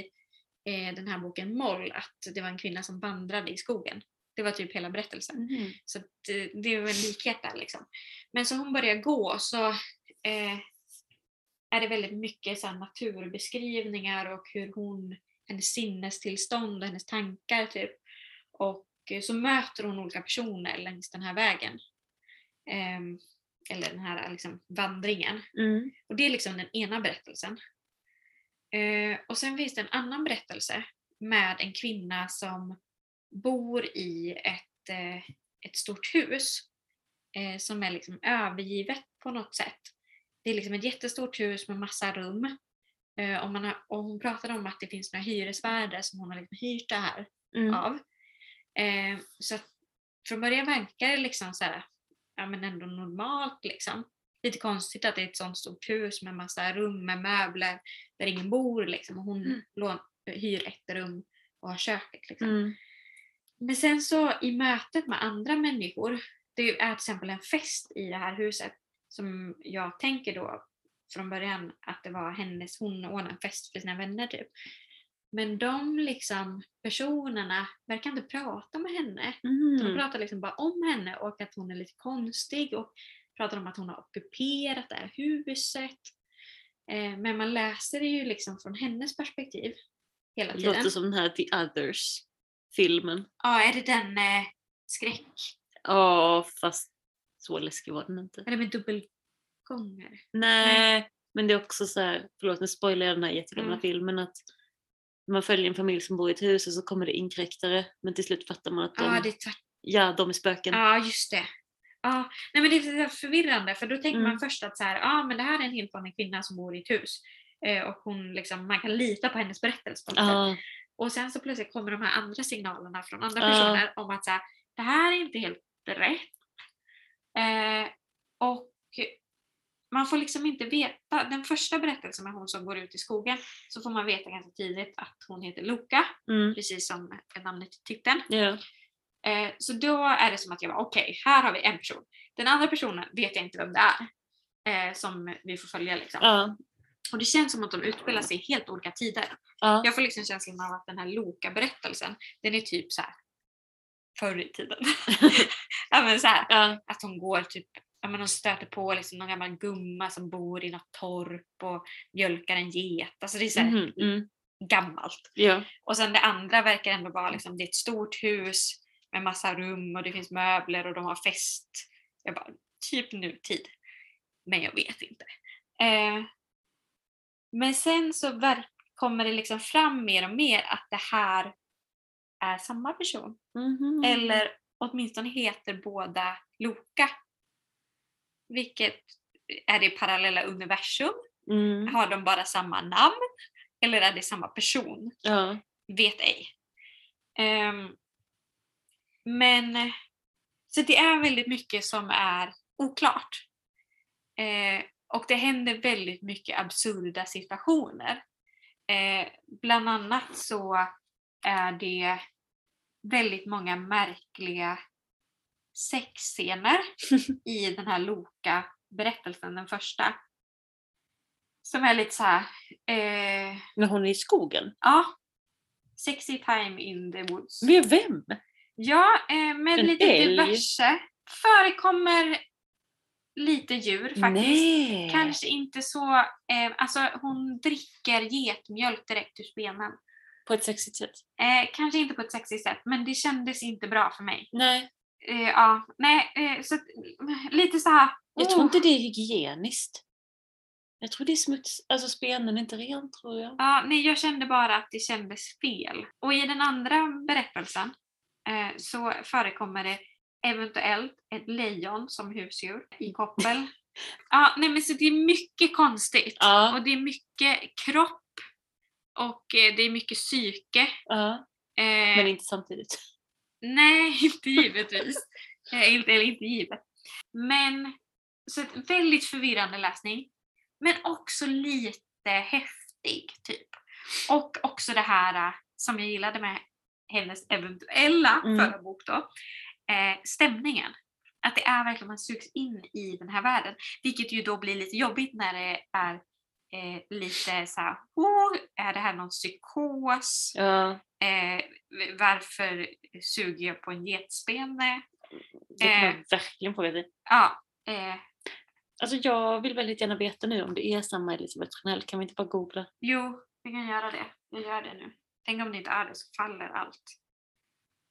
Speaker 2: eh, den här boken Moll, att det var en kvinna som vandrade i skogen. Det var typ hela berättelsen.
Speaker 1: Mhm.
Speaker 2: Så att, eh, det är väl en likhet där liksom. Men så hon börjar gå så eh, är det väldigt mycket så här, naturbeskrivningar och hur hon, hennes sinnestillstånd och hennes tankar typ. Och eh, så möter hon olika personer längs den här vägen. Ehm, eller den här liksom, vandringen.
Speaker 1: Mm.
Speaker 2: Och det är liksom den ena berättelsen. Eh, och sen finns det en annan berättelse med en kvinna som bor i ett, eh, ett stort hus eh, som är liksom övergivet på något sätt. Det är liksom ett jättestort hus med massa rum. Eh, och, man har, och hon pratade om att det finns några hyresvärdar som hon har liksom hyrt det här
Speaker 1: Mm.
Speaker 2: av. Eh, så att från början verkar det liksom så här, ja men ändå normalt liksom. Lite konstigt att det är ett sånt stort hus med massa rum med möbler där ingen bor liksom och hon
Speaker 1: Mm.
Speaker 2: lån, hyr ett rum och har köket liksom.
Speaker 1: Mm.
Speaker 2: Men sen så i mötet med andra människor, det är till exempel en fest i det här huset som jag tänker då från början att det var hennes, hon ordnade en fest för sina vänner typ. Men de liksom personerna verkar inte prata med henne. De
Speaker 1: Mm.
Speaker 2: pratar liksom bara om henne och att hon är lite konstig och pratar om att hon har ockuperat det här huset. Eh, men man läser det ju liksom från hennes perspektiv hela
Speaker 1: Det
Speaker 2: tiden.
Speaker 1: låter som den här The Others-filmen.
Speaker 2: Ja, är det den eh, skräck?
Speaker 1: Ja, fast så läskig var den inte.
Speaker 2: Är det med dubbelgånger?
Speaker 1: Nej, men det är också så här, förlåt nu spoilar jag den här jättegamla
Speaker 2: Mm.
Speaker 1: filmen, att man följer en familj som bor i ett hus och så kommer det inkräktare men till slut fattar man att de,
Speaker 2: Ja, det är
Speaker 1: ja, de är spöken.
Speaker 2: Ja, just det. Ja, nej men det är förvirrande för då tänker
Speaker 1: Mm.
Speaker 2: man först att så här, ja men det här är en helt vanlig kvinna som bor i ett hus. Eh, och hon liksom, man kan lita på hennes berättelse på.
Speaker 1: Ja,
Speaker 2: Och sen så plötsligt kommer de här andra signalerna från andra
Speaker 1: Ja.
Speaker 2: personer om att så här, det här är inte helt rätt. Eh, och man får liksom inte veta, den första berättelsen med hon som går ut i skogen så får man veta ganska tidigt att hon heter Loka,
Speaker 1: mm,
Speaker 2: precis som namnet i titeln.
Speaker 1: ja.
Speaker 2: Eh, så då är det som att jag bara okej, här har vi en person. Den andra personen vet jag inte vem det är. Eh, som vi får följa liksom.
Speaker 1: Ja,
Speaker 2: Och det känns som att de utspelar sig i helt olika tider.
Speaker 1: ja.
Speaker 2: Jag får liksom känslan av att den här Loka-berättelsen, den är typ så här förr i tiden. <laughs> ja, men så här,
Speaker 1: ja.
Speaker 2: att hon går typ, ja, men hon stöter på liksom någon gammal gumma som bor i något torp och mjölkar en get. Alltså det är så här
Speaker 1: Mhm, mm,
Speaker 2: gammalt.
Speaker 1: ja.
Speaker 2: Och sen det andra verkar ändå vara liksom, det är ett stort hus med massa rum och det finns möbler och de har fest. Jag bara, typ nutid. Men jag vet inte. Eh, men sen så kommer det liksom fram mer och mer att det här är samma person.
Speaker 1: Mhm.
Speaker 2: Eller åtminstone heter båda Loka. Vilket, är det parallella universum?
Speaker 1: Mm,
Speaker 2: Har de bara samma namn? Eller är det samma person?
Speaker 1: ja.
Speaker 2: vet ej. Ehm, men så det är väldigt mycket som är oklart. Eh, och det händer väldigt mycket absurda situationer. Eh, bland annat så är det väldigt många märkliga sexscener <laughs> i den här Loka-berättelsen, den första. Som är lite så här, eh,
Speaker 1: Men hon är i skogen.
Speaker 2: Ja. Sexy time in the woods.
Speaker 1: Med vem?
Speaker 2: Ja, eh, med
Speaker 1: En
Speaker 2: lite
Speaker 1: älg?
Speaker 2: diverse. Förekommer lite djur faktiskt.
Speaker 1: Nej.
Speaker 2: Kanske inte så, eh, alltså hon dricker getmjölk direkt ur benen.
Speaker 1: På ett sexigt sätt.
Speaker 2: Eh, kanske inte på ett sexigt sätt, men det kändes inte bra för mig.
Speaker 1: Nej.
Speaker 2: Eh, ja, nej, eh, så eh, lite så här.
Speaker 1: Jag tror
Speaker 2: oh.
Speaker 1: inte det är hygieniskt. Jag tror det är smuts, alltså spenen är inte ren tror jag.
Speaker 2: Ja, nej, jag kände bara att det kändes fel. Och i den andra berättelsen eh, så förekommer det eventuellt ett lejon som husdjur i koppel. <laughs> ja, nej men så det är mycket konstigt.
Speaker 1: Ja.
Speaker 2: Och det är mycket kropp och eh, det är mycket psyke.
Speaker 1: ja.
Speaker 2: Eh,
Speaker 1: Men inte samtidigt. <laughs>
Speaker 2: Nej, inte givetvis. <laughs> Eh, inte, eller inte givet. Men, så ett väldigt förvirrande läsning. Men också lite häftig, typ. Och också det här eh, som jag gillade med hennes eventuella
Speaker 1: Mm.
Speaker 2: förra bok då. Eh, stämningen. Att det är verkligen man sugs in i den här världen. Vilket ju då blir lite jobbigt när det är eh, lite så här, oh, är det här någon psykos?
Speaker 1: Ja,
Speaker 2: Eh, varför suger jag på en getspene?
Speaker 1: det kan
Speaker 2: Eh.
Speaker 1: man verkligen fråga sig.
Speaker 2: Ja, eh,
Speaker 1: Alltså jag vill väldigt gärna veta nu om det är samma Elisabeth Rönnell. Kan vi inte bara googla?
Speaker 2: jo, vi kan göra det. Jag gör det nu. Tänk om det inte är det så faller allt.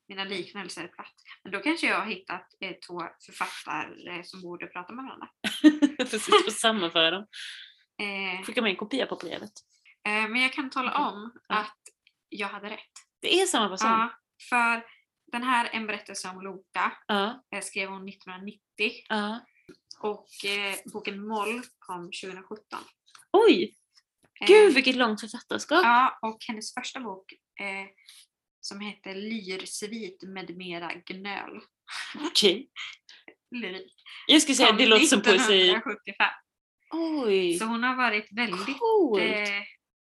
Speaker 2: Mina liknelser är platt. Men då kanske jag har hittat eh, två författare som borde prata med varandra. <laughs>
Speaker 1: Precis, och sammanföra dem. <laughs>
Speaker 2: Eh,
Speaker 1: Skicka med en kopia på brevet.
Speaker 2: eh, men jag kan tala
Speaker 1: Okej.
Speaker 2: om att jag hade rätt.
Speaker 1: Det är samma person?
Speaker 2: Ja, för den här En berättelse om Loka eh, skrev hon 1990
Speaker 1: ja.
Speaker 2: och eh, boken Moll kom 2017.
Speaker 1: Oj!
Speaker 2: Eh,
Speaker 1: Gud vilket långt författarskap!
Speaker 2: Ja, och hennes första bok som heter Lyrsvit med mera gnöl.
Speaker 1: Okej.
Speaker 2: Lyrik.
Speaker 1: Jag skulle säga det låter som poesi.
Speaker 2: 1975.
Speaker 1: Oj!
Speaker 2: Så hon har varit väldigt
Speaker 1: Coolt!
Speaker 2: eh,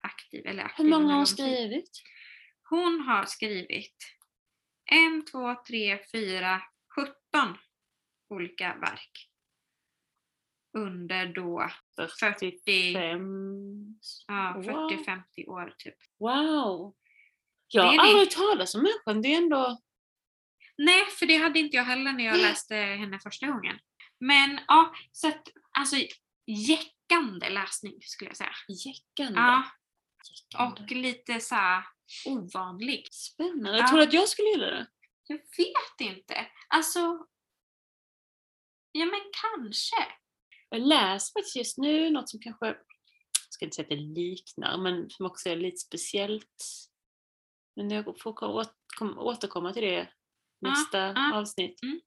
Speaker 2: aktiv. Eller aktiv
Speaker 1: Hur många har hon skrivit?
Speaker 2: Hon har skrivit en, två, tre, fyra, 17 olika verk. Under då 40,
Speaker 1: Fem...
Speaker 2: ja,
Speaker 1: Wow.
Speaker 2: 40-50 år typ.
Speaker 1: Wow! Jag har aldrig hört talas om människan. Det är ändå...
Speaker 2: Nej, för det hade inte jag heller när jag läste henne första gången. Men ja, så att alltså jäckande läsning skulle jag säga.
Speaker 1: Jäckande.
Speaker 2: Ja,
Speaker 1: Jäckande.
Speaker 2: och lite så här ovanlig.
Speaker 1: Spännande.
Speaker 2: Ja.
Speaker 1: Jag trodde att jag skulle gilla det.
Speaker 2: Jag vet inte. Alltså, ja men kanske.
Speaker 1: Jag läser faktiskt just nu något som kanske, jag ska inte säga att det liknar, men som också är lite speciellt. Men jag får ko- återkom- återkomma till det nästa
Speaker 2: ja.
Speaker 1: avsnitt.
Speaker 2: Mm.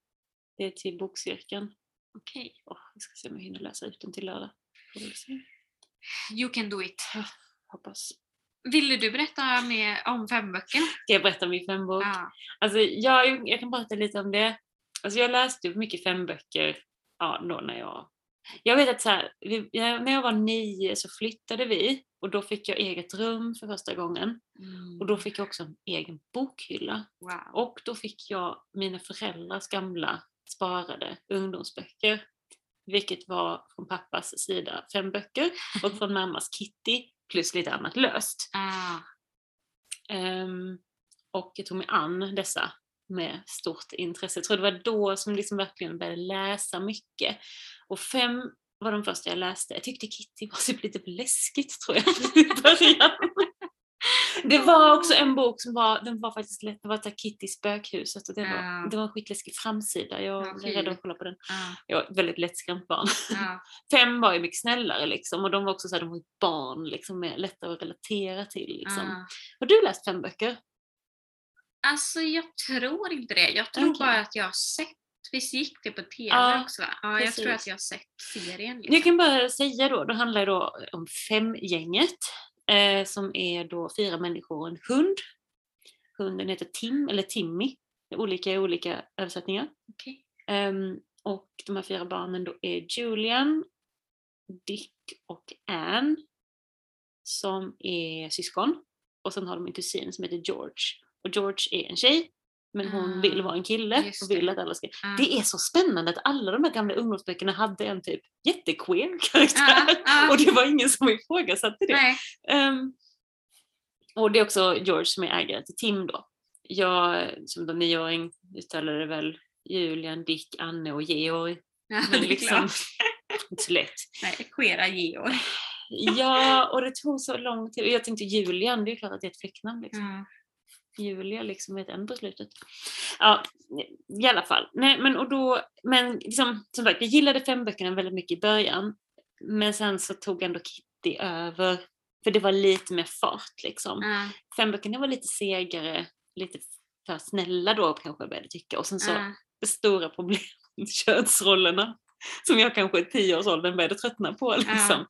Speaker 1: Det är till bokcirkeln.
Speaker 2: Okej.
Speaker 1: Åh, jag ska se om jag hinner läsa ut den till lördag.
Speaker 2: You can do it.
Speaker 1: Hoppas.
Speaker 2: Ville du berätta mer om femböckerna? <laughs>
Speaker 1: Ska jag berätta om min fembok?
Speaker 2: Ja.
Speaker 1: Alltså, jag, jag kan berätta lite om det. Alltså, jag läste mycket femböcker ja, då när jag... Jag vet att så här, vi, när jag var nio så flyttade vi och då fick jag eget rum för första gången. Och då fick jag också en egen bokhylla.
Speaker 2: Wow.
Speaker 1: Och då fick jag mina föräldrars gamla sparade ungdomsböcker. Vilket var från pappas sida fem böcker och från mammas Kitty plus lite annat löst.
Speaker 2: Ah.
Speaker 1: Ehm, och jag tog mig an dessa med stort intresse. Jag tror det var då som liksom verkligen började läsa mycket. Och fem var de första jag läste. Jag tyckte Kitty var typ lite för läskigt tror jag <laughs> i början. Det var också en bok som var, den var faktiskt lätt, det var här Kitty spökhuset och det var,
Speaker 2: Ja.
Speaker 1: det var en skitläskig framsida. Jag
Speaker 2: Ja,
Speaker 1: blev rädd att kolla på den.
Speaker 2: Ah.
Speaker 1: Jag var ett väldigt lättskrämt barn.
Speaker 2: Ja. <laughs>
Speaker 1: Fem var ju mycket snällare liksom och de var också så här, de var barn liksom, lättare att relatera till. Liksom. Har du läst fem böcker?
Speaker 2: Alltså jag tror inte det. Jag tror
Speaker 1: Okej.
Speaker 2: bara att jag har sett, visst gick det på TV
Speaker 1: Ja,
Speaker 2: också va? Ja, jag tror
Speaker 1: precis.
Speaker 2: att jag har sett serien.
Speaker 1: Jag
Speaker 2: Liksom.
Speaker 1: kan bara säga då, det handlar då om Femgänget eh, som är då fyra människor och en hund. Hunden heter Tim, eller Timmy, olika i olika översättningar.
Speaker 2: Okej.
Speaker 1: Ehm, och de här fyra barnen då är Julian, Dick och Anne som är syskon. Och sen har de en kusin som heter George. Och George är en tjej, men hon
Speaker 2: Ah,
Speaker 1: vill vara en kille och vill att alla ska...
Speaker 2: Ah.
Speaker 1: Det är så spännande att alla de här gamla ungdomsböckerna hade en typ jättequeer <laughs> karaktär.
Speaker 2: Ja.
Speaker 1: Och det var ingen som ifrågasatte det. Ehm, och det är också George som är ägare till Tim då. Jag som då nioåring uttalade väl Julian, Dick, Anne och Georg.
Speaker 2: Ja,
Speaker 1: Men
Speaker 2: är
Speaker 1: liksom, <laughs> inte så lätt.
Speaker 2: Nej, queera Georg.
Speaker 1: Ja, och det tog så lång tid. Jag tänkte Julian, det är klart att det är ett flicknamn. Liksom. Julia liksom med ett N på slutet. Ja, i alla fall. Nej, men, och då, men liksom, som sagt, jag gillade fem böckerna väldigt mycket i början. Men sen så tog ändå Kitty över. För det var lite mer fart liksom.
Speaker 2: Ja.
Speaker 1: Fem böckerna var lite segare, lite för snälla då kanske jag började tycka. Och sen så
Speaker 2: Ja.
Speaker 1: det stora problemet, <laughs> könsrollerna, som jag kanske i tioårsåldern började tröttna på. Liksom.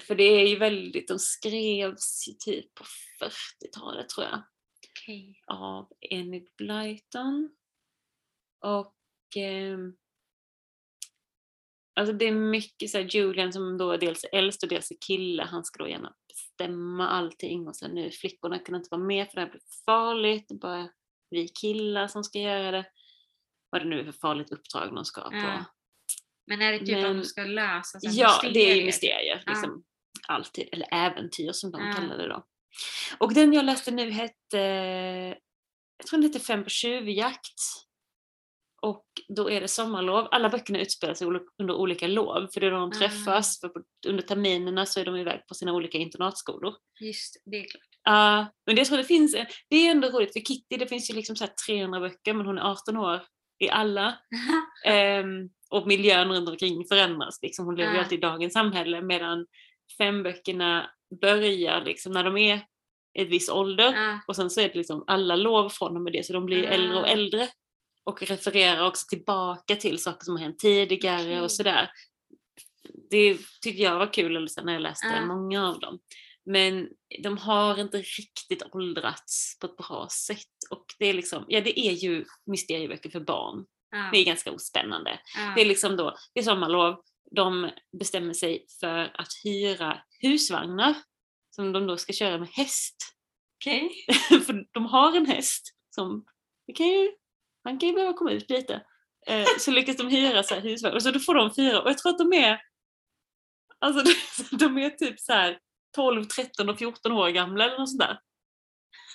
Speaker 1: För det är ju väldigt, de skrevs ju typ på 40-talet tror jag
Speaker 2: Okej.
Speaker 1: av Enid Blyton. Och ehm, alltså det är mycket så här, Julian som då är dels äldst och dels är kille, han ska då gärna bestämma allting och sen nu flickorna kan inte vara med för det här blir farligt, det är bara vi killar som ska göra det. Vad det nu är för farligt uppdrag de ska på.
Speaker 2: Ja. Men är det typ att
Speaker 1: Men-
Speaker 2: de ska lösa
Speaker 1: Ja, det är ju
Speaker 2: mysterier?
Speaker 1: mysterier.
Speaker 2: Ja.
Speaker 1: Liksom, Alltid. Eller äventyr som de
Speaker 2: Ja.
Speaker 1: kallar det då. Och den jag läste nu hette, jag tror den hette Fem på tjuvjakt. Och då är det sommarlov. Alla böckerna utspelar sig under olika lov. För det är då de
Speaker 2: Ah.
Speaker 1: träffas. För under terminerna så är de iväg på sina olika internatskolor.
Speaker 2: Just det, är klart.
Speaker 1: Ja, men det, jag tror det finns, det är ändå roligt för Kitty, det finns ju liksom så här 300 böcker men hon är 18 år i alla. <laughs> Ehm, och miljön runt omkring förändras. Liksom. Hon lever ju alltid i dagens samhälle medan femböckerna börjar liksom när de är ett viss ålder.
Speaker 2: Ja.
Speaker 1: Och sen så är det liksom alla lov från och med det så de blir äldre och
Speaker 2: Ah.
Speaker 1: äldre. Och refererar också tillbaka till saker som har hänt tidigare
Speaker 2: Okej.
Speaker 1: och sådär. Det tyckte jag var kul alltså, när jag läste
Speaker 2: Ah.
Speaker 1: många av dem. Men de har inte riktigt åldrats på ett bra sätt. Och det är liksom, ja det är ju mysterieböcker för barn. Det är ganska ospännande. Det är liksom då, det är sommarlov, de bestämmer sig för att hyra husvagnar som de då ska köra med häst.
Speaker 2: Okej. <laughs>
Speaker 1: för de har en häst som, kan ju, han kan ju behöva komma ut lite. Eh, så lyckas de hyra så här husvagnar, och så då får de fyra, och jag tror att de är, alltså <laughs> de är typ så här 12, 13 och 14 år gamla eller något sånt där.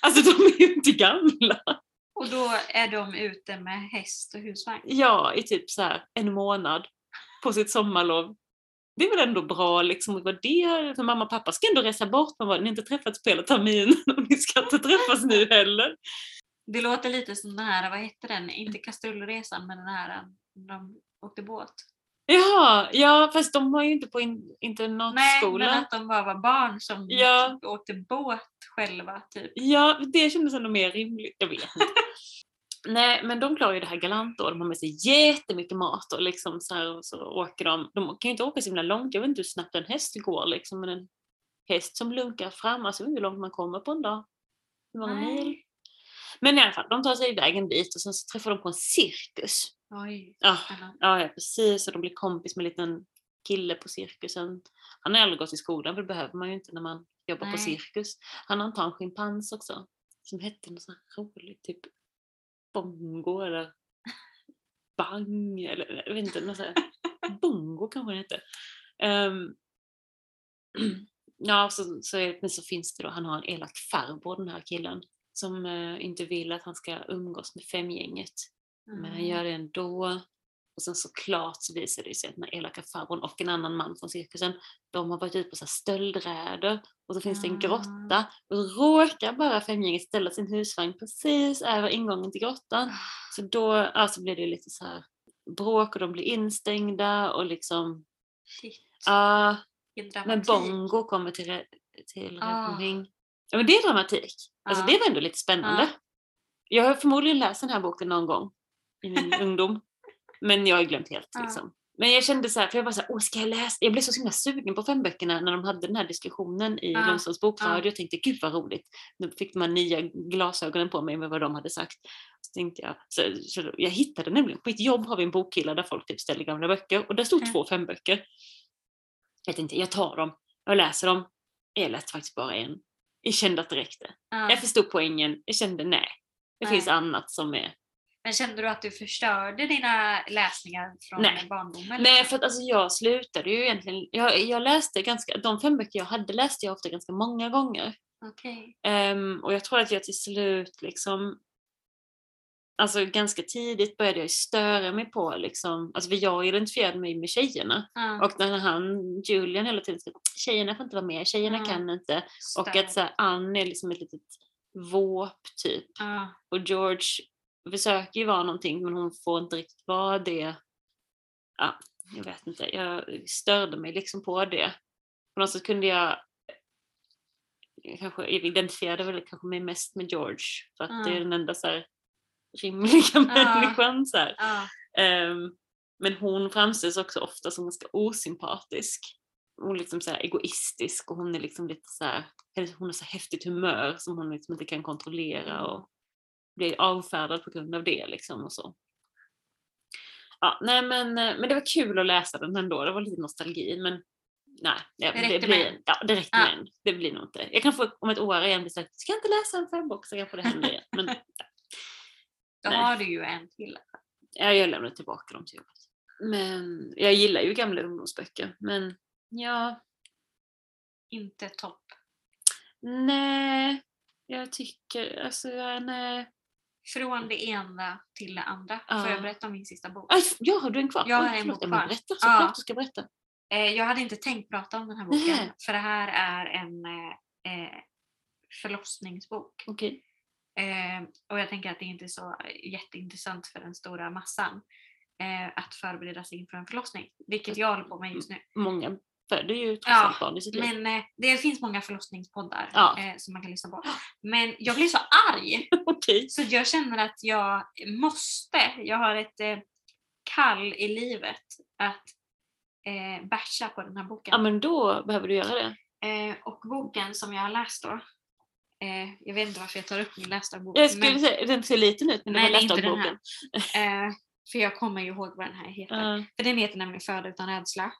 Speaker 1: Alltså de är ju inte gamla.
Speaker 2: Och då är de ute med häst och husvagn?
Speaker 1: Ja, i typ så här en månad på sitt sommarlov. Det är väl ändå bra liksom, vad det, för mamma och pappa ska ändå resa bort, men vad, ni har inte träffats på hela terminen <laughs> och ni ska inte träffas nu heller.
Speaker 2: Det låter lite som den här, vad hette den, inte kastrullresan men den här när de åkte båt.
Speaker 1: Jaha, ja fast de var ju inte på in,
Speaker 2: Nej, men
Speaker 1: internatskola.
Speaker 2: att de bara var barn som
Speaker 1: Ja.
Speaker 2: åkte båt själva typ.
Speaker 1: Ja, det kändes ändå mer rimligt. Jag vet inte. <laughs> Nej, men de klarar ju det här galant då. De har med sig jättemycket mat och liksom så här, och så åker de. De kan ju inte åka så himla långt. Jag vet inte hur snabbt en häst går liksom. Men en häst som lunkar fram, alltså jag vet inte hur långt man kommer på en dag. Hur många
Speaker 2: Nej.
Speaker 1: mil? Men i alla fall, de tar sig iväg en bit och sen så träffar de på en cirkus.
Speaker 2: Oj.
Speaker 1: Ja, ja, ja precis. Och de blir kompis med en liten kille på cirkusen. Han har aldrig gått i skolan för det behöver man ju inte när man jobbar på
Speaker 2: Nej.
Speaker 1: cirkus. Han har en schimpans också. Som hette något sånt roligt, typ bongo eller bang eller jag vet inte, något sånt <laughs> bongo kanske det hette. Ehm, <clears throat> ja, så, så, men så finns det då, han har en elak farbror den här killen som eh, inte vill att han ska umgås med femgänget. Men han
Speaker 2: Mm.
Speaker 1: gör det ändå. Och sen såklart så visar det sig att den här elaka farbrorn och en annan man från cirkusen, de har varit ute på så stöldräder och så finns det en
Speaker 2: Ah.
Speaker 1: grotta och så råkar bara femgänget ställa sin husvagn precis över ingången till grottan. Så då alltså blir det lite så här bråk och de blir instängda och liksom,
Speaker 2: Shit.
Speaker 1: ja,
Speaker 2: vilken
Speaker 1: men. Bongo kommer till, till
Speaker 2: Ah.
Speaker 1: räddning. Ja men det är dramatik. Alltså
Speaker 2: Ja.
Speaker 1: det var ändå lite spännande.
Speaker 2: Ja.
Speaker 1: Jag har förmodligen läst den här boken någon gång i min <laughs> ungdom. Men jag har glömt helt
Speaker 2: Ja.
Speaker 1: liksom. Men jag kände så här, för jag var så här, åh ska jag läsa? Jag blev så himla sugen på fem böckerna när de hade den här diskussionen i
Speaker 2: Ja.
Speaker 1: Lundströms bokradio. Jag tänkte, gud vad roligt. Nu fick man nya glasögonen på mig med vad de hade sagt. Så tänkte jag, så, så jag hittade nämligen, på mitt jobb har vi en bokhylla där folk typ ställer gamla böcker och där stod
Speaker 2: Mm.
Speaker 1: två femböcker. Jag tänkte, jag tar dem, jag läser dem. Jag läste faktiskt bara en. Jag kände att det räckte.
Speaker 2: Ja.
Speaker 1: Jag förstod poängen, jag kände nej. Det
Speaker 2: Nej.
Speaker 1: finns annat som är...
Speaker 2: Men kände du att du förstörde dina läsningar från
Speaker 1: Nej.
Speaker 2: barndomen?
Speaker 1: Nej, för att alltså jag slutade ju egentligen... Jag, jag läste ganska... De fem böcker jag hade läste jag ofta ganska många gånger.
Speaker 2: Okej.
Speaker 1: Ehm, och jag tror att jag till slut liksom... Alltså ganska tidigt började jag störa mig på liksom... Alltså för jag identifierade mig med tjejerna.
Speaker 2: Ja.
Speaker 1: Och när han, Julian hela tiden sa tjejerna får inte vara med, tjejerna
Speaker 2: Ja.
Speaker 1: kan inte. Och
Speaker 2: Stör.
Speaker 1: att så här, Ann är liksom ett litet våp typ.
Speaker 2: Ja.
Speaker 1: Och George försöker ju vara någonting men hon får inte riktigt vara det. Ja, jag vet inte. Jag störde mig liksom på det. På något sätt kunde jag jag kanske jag identifierade väl kanske mig mest med George för att det är
Speaker 2: Ja.
Speaker 1: den enda så här rimliga <laughs> människan. Så.
Speaker 2: Ja.
Speaker 1: Ehm, men hon framställs också ofta som ganska osympatisk. Hon är liksom så här egoistisk och hon är liksom lite så här, hon har så här häftigt humör som hon liksom inte kan kontrollera och blir avfärdad på grund av det liksom och så. Ja, nej men, eh, men det var kul att läsa den ändå, det var lite nostalgi men nej.
Speaker 2: Det räckte
Speaker 1: blir,
Speaker 2: med.
Speaker 1: Ja, det räckte
Speaker 2: Ja.
Speaker 1: med en. Det blir nog inte. Jag kan få om ett år igen bli såhär, ska jag inte läsa en fembok så kanske det händer igen. <laughs> Men
Speaker 2: Då
Speaker 1: Nej.
Speaker 2: har du ju en till.
Speaker 1: ja, jag lämnar tillbaka dem till jobbet. Men jag gillar ju gamla ungdomsböcker men ja,
Speaker 2: Inte topp.
Speaker 1: nej. Jag tycker, alltså nej.
Speaker 2: Från det ena till det andra.
Speaker 1: Ja.
Speaker 2: Får jag berätta om min sista bok?
Speaker 1: Aj, ja, har du en kvar?
Speaker 2: Jag har en bok kvar.
Speaker 1: Berätta,
Speaker 2: Ja.
Speaker 1: såklart du ska berätta.
Speaker 2: Eh, jag hade inte tänkt prata om den här boken.
Speaker 1: Nej.
Speaker 2: För det här är en eh, eh, förlossningsbok.
Speaker 1: Okej.
Speaker 2: Eh, och jag tänker att det inte är så jätteintressant för den stora massan eh, att förbereda sig inför en förlossning. Vilket jag håller på med just nu.
Speaker 1: Många föder ju trots
Speaker 2: Ja,
Speaker 1: barn i sitt liv.
Speaker 2: Men eh, det finns många förlossningspoddar
Speaker 1: Ja.
Speaker 2: eh, som man kan lyssna på. Men jag blir så arg <laughs>
Speaker 1: Okej.
Speaker 2: så jag känner att jag måste, jag har ett eh, kall i livet att eh, basha på den här boken.
Speaker 1: Ja men då behöver du göra det.
Speaker 2: Eh, och boken som jag har läst då, eh, jag vet inte varför jag tar upp min lästa bok.
Speaker 1: Jag skulle
Speaker 2: men,
Speaker 1: säga, den ser liten ut men det
Speaker 2: Nej, det är inte den
Speaker 1: boken. <laughs>
Speaker 2: eh, för jag kommer ju ihåg vad den här heter.
Speaker 1: Ja.
Speaker 2: För den heter nämligen Föda utan rädsla.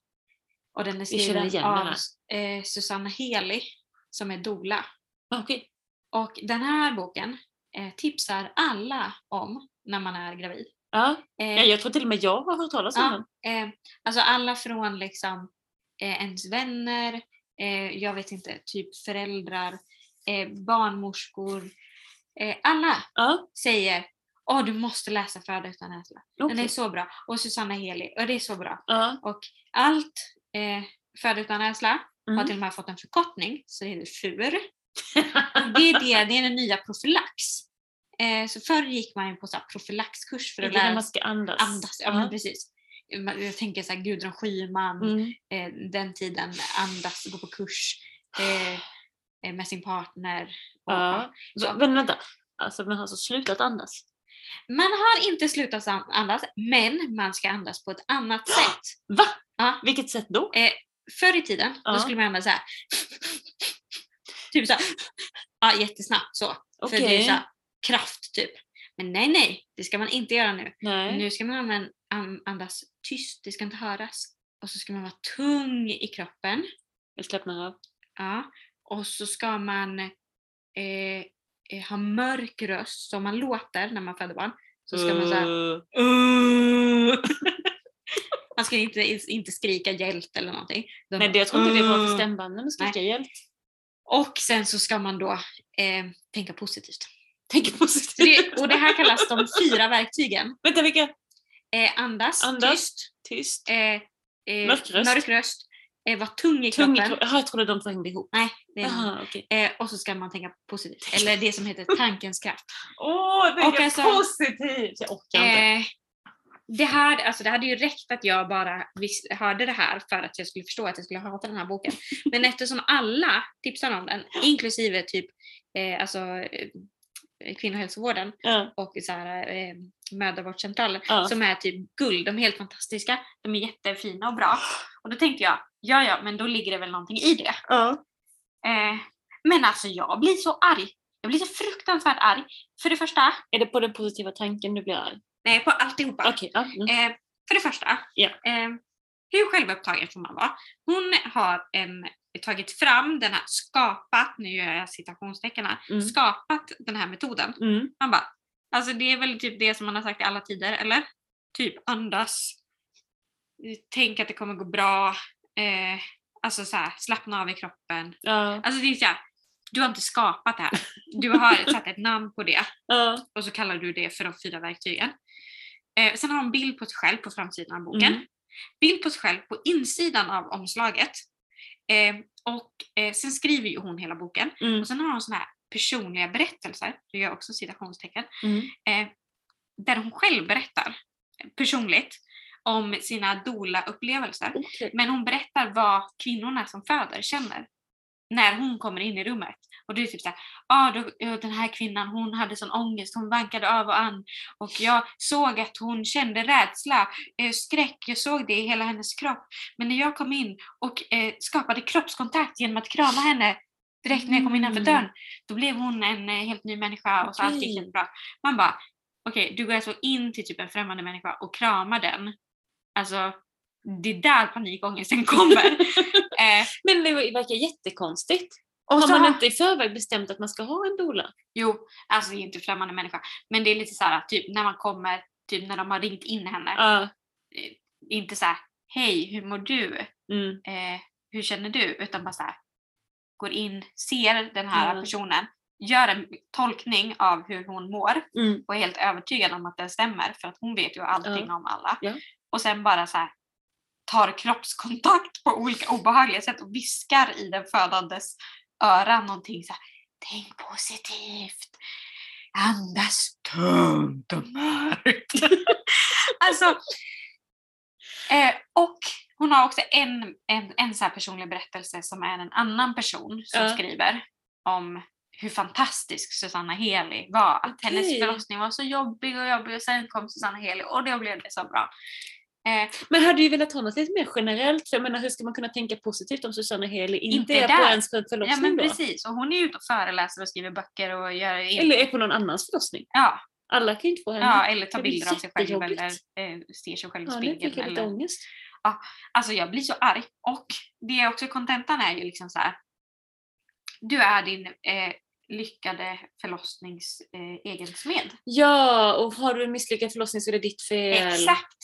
Speaker 2: Och den är skriven
Speaker 1: igen den
Speaker 2: av eh, Susanna Heli som är doula.
Speaker 1: Okej.
Speaker 2: Och den här boken eh, tipsar alla om när man är gravid.
Speaker 1: Ja.
Speaker 2: Eh,
Speaker 1: ja, jag tror till och med jag har hört talas om
Speaker 2: Ja.
Speaker 1: den.
Speaker 2: Eh, alltså alla från liksom eh, ens vänner, eh, jag vet inte, typ föräldrar, eh, barnmorskor. Alla
Speaker 1: Ja.
Speaker 2: säger Åh, du måste läsa Föda utan rädsla. Den
Speaker 1: okej.
Speaker 2: är så bra. Och Susanna Heli, och det är så bra. Och allt eh, Föda utan rädsla har
Speaker 1: Mm.
Speaker 2: till och med fått en förkortning, så det heter FUR. <laughs> Det, är det, det är den nya profylax. Eh, så förr gick man ju på så profylaxkurs för att lära
Speaker 1: man
Speaker 2: sig
Speaker 1: ska andas.
Speaker 2: andas. Ja, men precis. Man- Jag tänker så här, Gudrun Schyman,
Speaker 1: Mm.
Speaker 2: eh, den tiden, andas, gå på kurs eh, eh, med sin partner. Och,
Speaker 1: Ja.
Speaker 2: Så-
Speaker 1: Men vänta, alltså man har alltså slutat andas?
Speaker 2: Man har inte slutat an- andas, men man ska andas på ett annat <gasps> sätt.
Speaker 1: Va?
Speaker 2: Ja.
Speaker 1: Vilket sätt då?
Speaker 2: Förr i tiden,
Speaker 1: Ja.
Speaker 2: då skulle man andas så här. Typ så här. Ja, jättesnabbt så. För det är så här, kraft typ. Men nej, nej, det ska man inte göra nu.
Speaker 1: Nej.
Speaker 2: Nu ska man använda- an- andas tyst, det ska inte höras. Och så ska man vara tung i kroppen.
Speaker 1: Jag slappnar av.
Speaker 2: Ja. Och så ska man eh, eh, ha mörk röst, som man låter när man föder barn. Så ska man säga
Speaker 1: Uh. <laughs>
Speaker 2: Man ska inte, inte skrika hjält eller någonting. utan
Speaker 1: Nej, det, jag tror inte det är bra för
Speaker 2: "Uh."
Speaker 1: stämbanden att skrika hjälp.
Speaker 2: Och sen så ska man då eh, tänka positivt. <laughs>
Speaker 1: Tänk
Speaker 2: Så
Speaker 1: positivt.
Speaker 2: det, och det här kallas de fyra verktygen.
Speaker 1: Vänta, vilka?
Speaker 2: Eh, andas,
Speaker 1: Andas.
Speaker 2: tyst,
Speaker 1: Tyst.
Speaker 2: eh, eh,
Speaker 1: Mörk röst.
Speaker 2: mörk röst eh, vara tung i
Speaker 1: Tung
Speaker 2: kroppen.
Speaker 1: Jaha, jag trodde de två hängde ihop.
Speaker 2: Nej, det är.
Speaker 1: Jaha, okej.
Speaker 2: eh, och så ska man tänka positivt. Eller det som heter tankens kraft.
Speaker 1: Åh, det
Speaker 2: Och
Speaker 1: är
Speaker 2: alltså-
Speaker 1: positivt! Jag orkar inte.
Speaker 2: Eh, det, här, alltså det hade ju räckt att jag bara vis- hörde det här för att jag skulle förstå att jag skulle hata den här boken. Men eftersom alla tipsar om den, inklusive typ eh, alltså, eh, kvinnohälsovården
Speaker 1: Ja.
Speaker 2: och så här, eh, mödravårdscentraler
Speaker 1: Ja.
Speaker 2: som är typ guld. De är helt fantastiska. De är jättefina och bra. Och då tänkte jag, ja ja, men då ligger det väl någonting i det.
Speaker 1: Ja.
Speaker 2: Eh, men alltså jag blir så arg. Jag blir så fruktansvärt arg. För det första,
Speaker 1: Är det på den positiva tanken du blir arg?
Speaker 2: Nej på alltihopa.
Speaker 1: Okej. ja. Mm.
Speaker 2: Eh, för det första,
Speaker 1: Ja.
Speaker 2: eh, hur självupptagen får man vara? Hon har em, tagit fram den här, skapat, nu gör jag citationstecken här,
Speaker 1: Mm.
Speaker 2: skapat den här metoden.
Speaker 1: Mm.
Speaker 2: Man bara, alltså det är väl typ det som man har sagt i alla tider, eller? Typ andas, tänk att det kommer gå bra, eh, alltså så här, slappna av i kroppen.
Speaker 1: Ja.
Speaker 2: Alltså det är så här, du har inte skapat det här. Du har satt ett namn på det <laughs>
Speaker 1: Ja.
Speaker 2: och så kallar du det för de fyra verktygen. Eh, sen har hon bild på sig själv på framsidan av boken.
Speaker 1: Mm.
Speaker 2: Bild på sig själv på insidan av omslaget. Eh, och eh, sen skriver ju hon hela boken.
Speaker 1: Mm.
Speaker 2: Och sen har hon såna här personliga berättelser, det gör också citationstecken,
Speaker 1: Mm.
Speaker 2: eh, där hon själv berättar personligt om sina doula-upplevelser.
Speaker 1: Okej.
Speaker 2: Men hon berättar vad kvinnorna som föder känner. När hon kommer in i rummet. Och det är typ såhär, ah, då, den här kvinnan hon hade sån ångest, hon vankade av och an. Och jag såg att hon kände rädsla, eh, skräck, jag såg det i hela hennes kropp. Men när jag kom in och eh, skapade kroppskontakt genom att krama henne direkt när jag kom innanför
Speaker 1: Mm.
Speaker 2: dörren, då blev hon en eh, helt ny människa och så allt gick jättebra. Man bara, okej du går alltså in till typ en främmande människa och kramar den. Alltså, det är där panikångesten kommer. <laughs> eh,
Speaker 1: Men det verkar jättekonstigt.
Speaker 2: och
Speaker 1: Har man
Speaker 2: har-
Speaker 1: inte i förväg bestämt att man ska ha en doula?
Speaker 2: Jo, alltså det är inte främmande människa. Men det är lite så här, typ när man kommer, typ när de har ringt in henne.
Speaker 1: Ja.
Speaker 2: Inte så här, hej hur mår du?
Speaker 1: Mm.
Speaker 2: Eh, hur känner du? Utan bara så här, går in, ser den här
Speaker 1: Mm.
Speaker 2: personen, gör en tolkning av hur hon mår
Speaker 1: Mm.
Speaker 2: och är helt övertygad om att det stämmer för att hon vet ju allting om alla.
Speaker 1: Ja.
Speaker 2: Och sen bara så här, tar kroppskontakt på olika obehagliga sätt och viskar i den födandes öra någonting så här, tänk positivt, andas tungt och mörkt. <laughs> alltså, eh, och hon har också en, en, en så här personlig berättelse som är en annan person som
Speaker 1: Ja.
Speaker 2: skriver om hur fantastisk Susanna Heli var. Att hennes förlossning var så jobbig och jobbig och sen kom Susanna Heli och då blev det så bra. Eh,
Speaker 1: Men hade ju velat ha något lite mer generellt. För jag menar, hur ska man kunna tänka positivt om Susanna Heli inte,
Speaker 2: Inte
Speaker 1: är
Speaker 2: där.
Speaker 1: på ens för-
Speaker 2: ja
Speaker 1: förlossning
Speaker 2: men
Speaker 1: då?
Speaker 2: precis, och hon är ute och föreläser och skriver böcker och gör
Speaker 1: Eller är på någon annans förlossning.
Speaker 2: ja,
Speaker 1: Alla kan ju inte få henne.
Speaker 2: ja, eller
Speaker 1: blir
Speaker 2: bilder av sig själv eller eh, ser sig själv i
Speaker 1: Ja, nu fick
Speaker 2: spegeln.
Speaker 1: jag lite
Speaker 2: Eller...
Speaker 1: ångest.
Speaker 2: Alltså jag blir så arg. Och det är också kontentan är ju liksom så här. Du är din eh, lyckade förlossnings eh, egen smed.
Speaker 1: Ja, och har du en misslyckad förlossning så är det ditt fel.
Speaker 2: Exakt!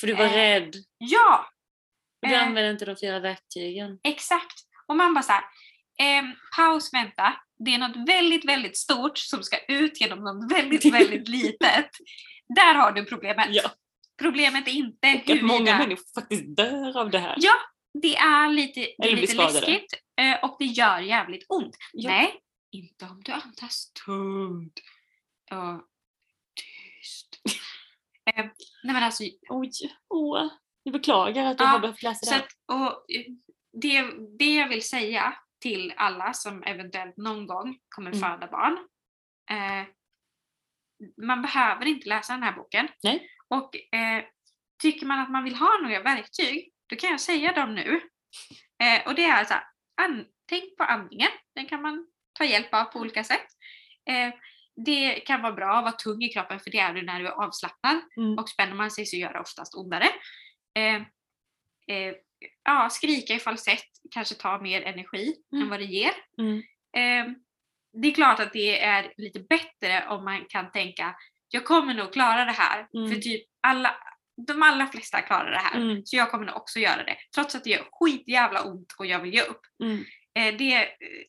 Speaker 1: För du var
Speaker 2: Eh,
Speaker 1: rädd.
Speaker 2: Ja!
Speaker 1: Och du
Speaker 2: eh.
Speaker 1: använder inte de fyra verktygen.
Speaker 2: Exakt. Och man bara så här, ehm, paus, vänta. Det är något väldigt, väldigt stort som ska ut genom något väldigt, <laughs> väldigt litet. Där har du problemet.
Speaker 1: Ja.
Speaker 2: Problemet är inte
Speaker 1: Och att många
Speaker 2: huruvida-
Speaker 1: människor faktiskt dör av det här.
Speaker 2: Ja, det är lite, det är lite läskigt eh, och det gör jävligt ont.
Speaker 1: Ja.
Speaker 2: Nej, inte om du andas tungt och. Eh, nej men alltså,
Speaker 1: Oj, åh. Jag beklagar att jag
Speaker 2: Ja,
Speaker 1: har behövt läsa det
Speaker 2: så
Speaker 1: här.
Speaker 2: att, och, eh, det, det jag vill säga till alla som eventuellt någon gång kommer
Speaker 1: Mm.
Speaker 2: föda barn. Eh, man behöver inte läsa den här boken.
Speaker 1: Nej.
Speaker 2: Och eh, tycker man att man vill ha några verktyg, då kan jag säga dem nu. Eh, och det är alltså, an, tänk på andningen. Den kan man ta hjälp av på olika sätt. Det kan vara bra att vara tung i kroppen för det är du när du är avslappnad.
Speaker 1: Mm.
Speaker 2: Och spänner man sig så gör det oftast ondare. Eh, eh, ja, skrika i falsett kanske tar mer energi
Speaker 1: Mm.
Speaker 2: än vad det ger.
Speaker 1: Mm.
Speaker 2: Eh, det är klart att det är lite bättre om man kan tänka jag kommer nog klara det här.
Speaker 1: Mm.
Speaker 2: För typ alla, de allra flesta klarar det här.
Speaker 1: Mm.
Speaker 2: Så jag kommer nog också göra det. Trots att det gör skitjävla ont och jag vill ge upp.
Speaker 1: Mm.
Speaker 2: Eh, det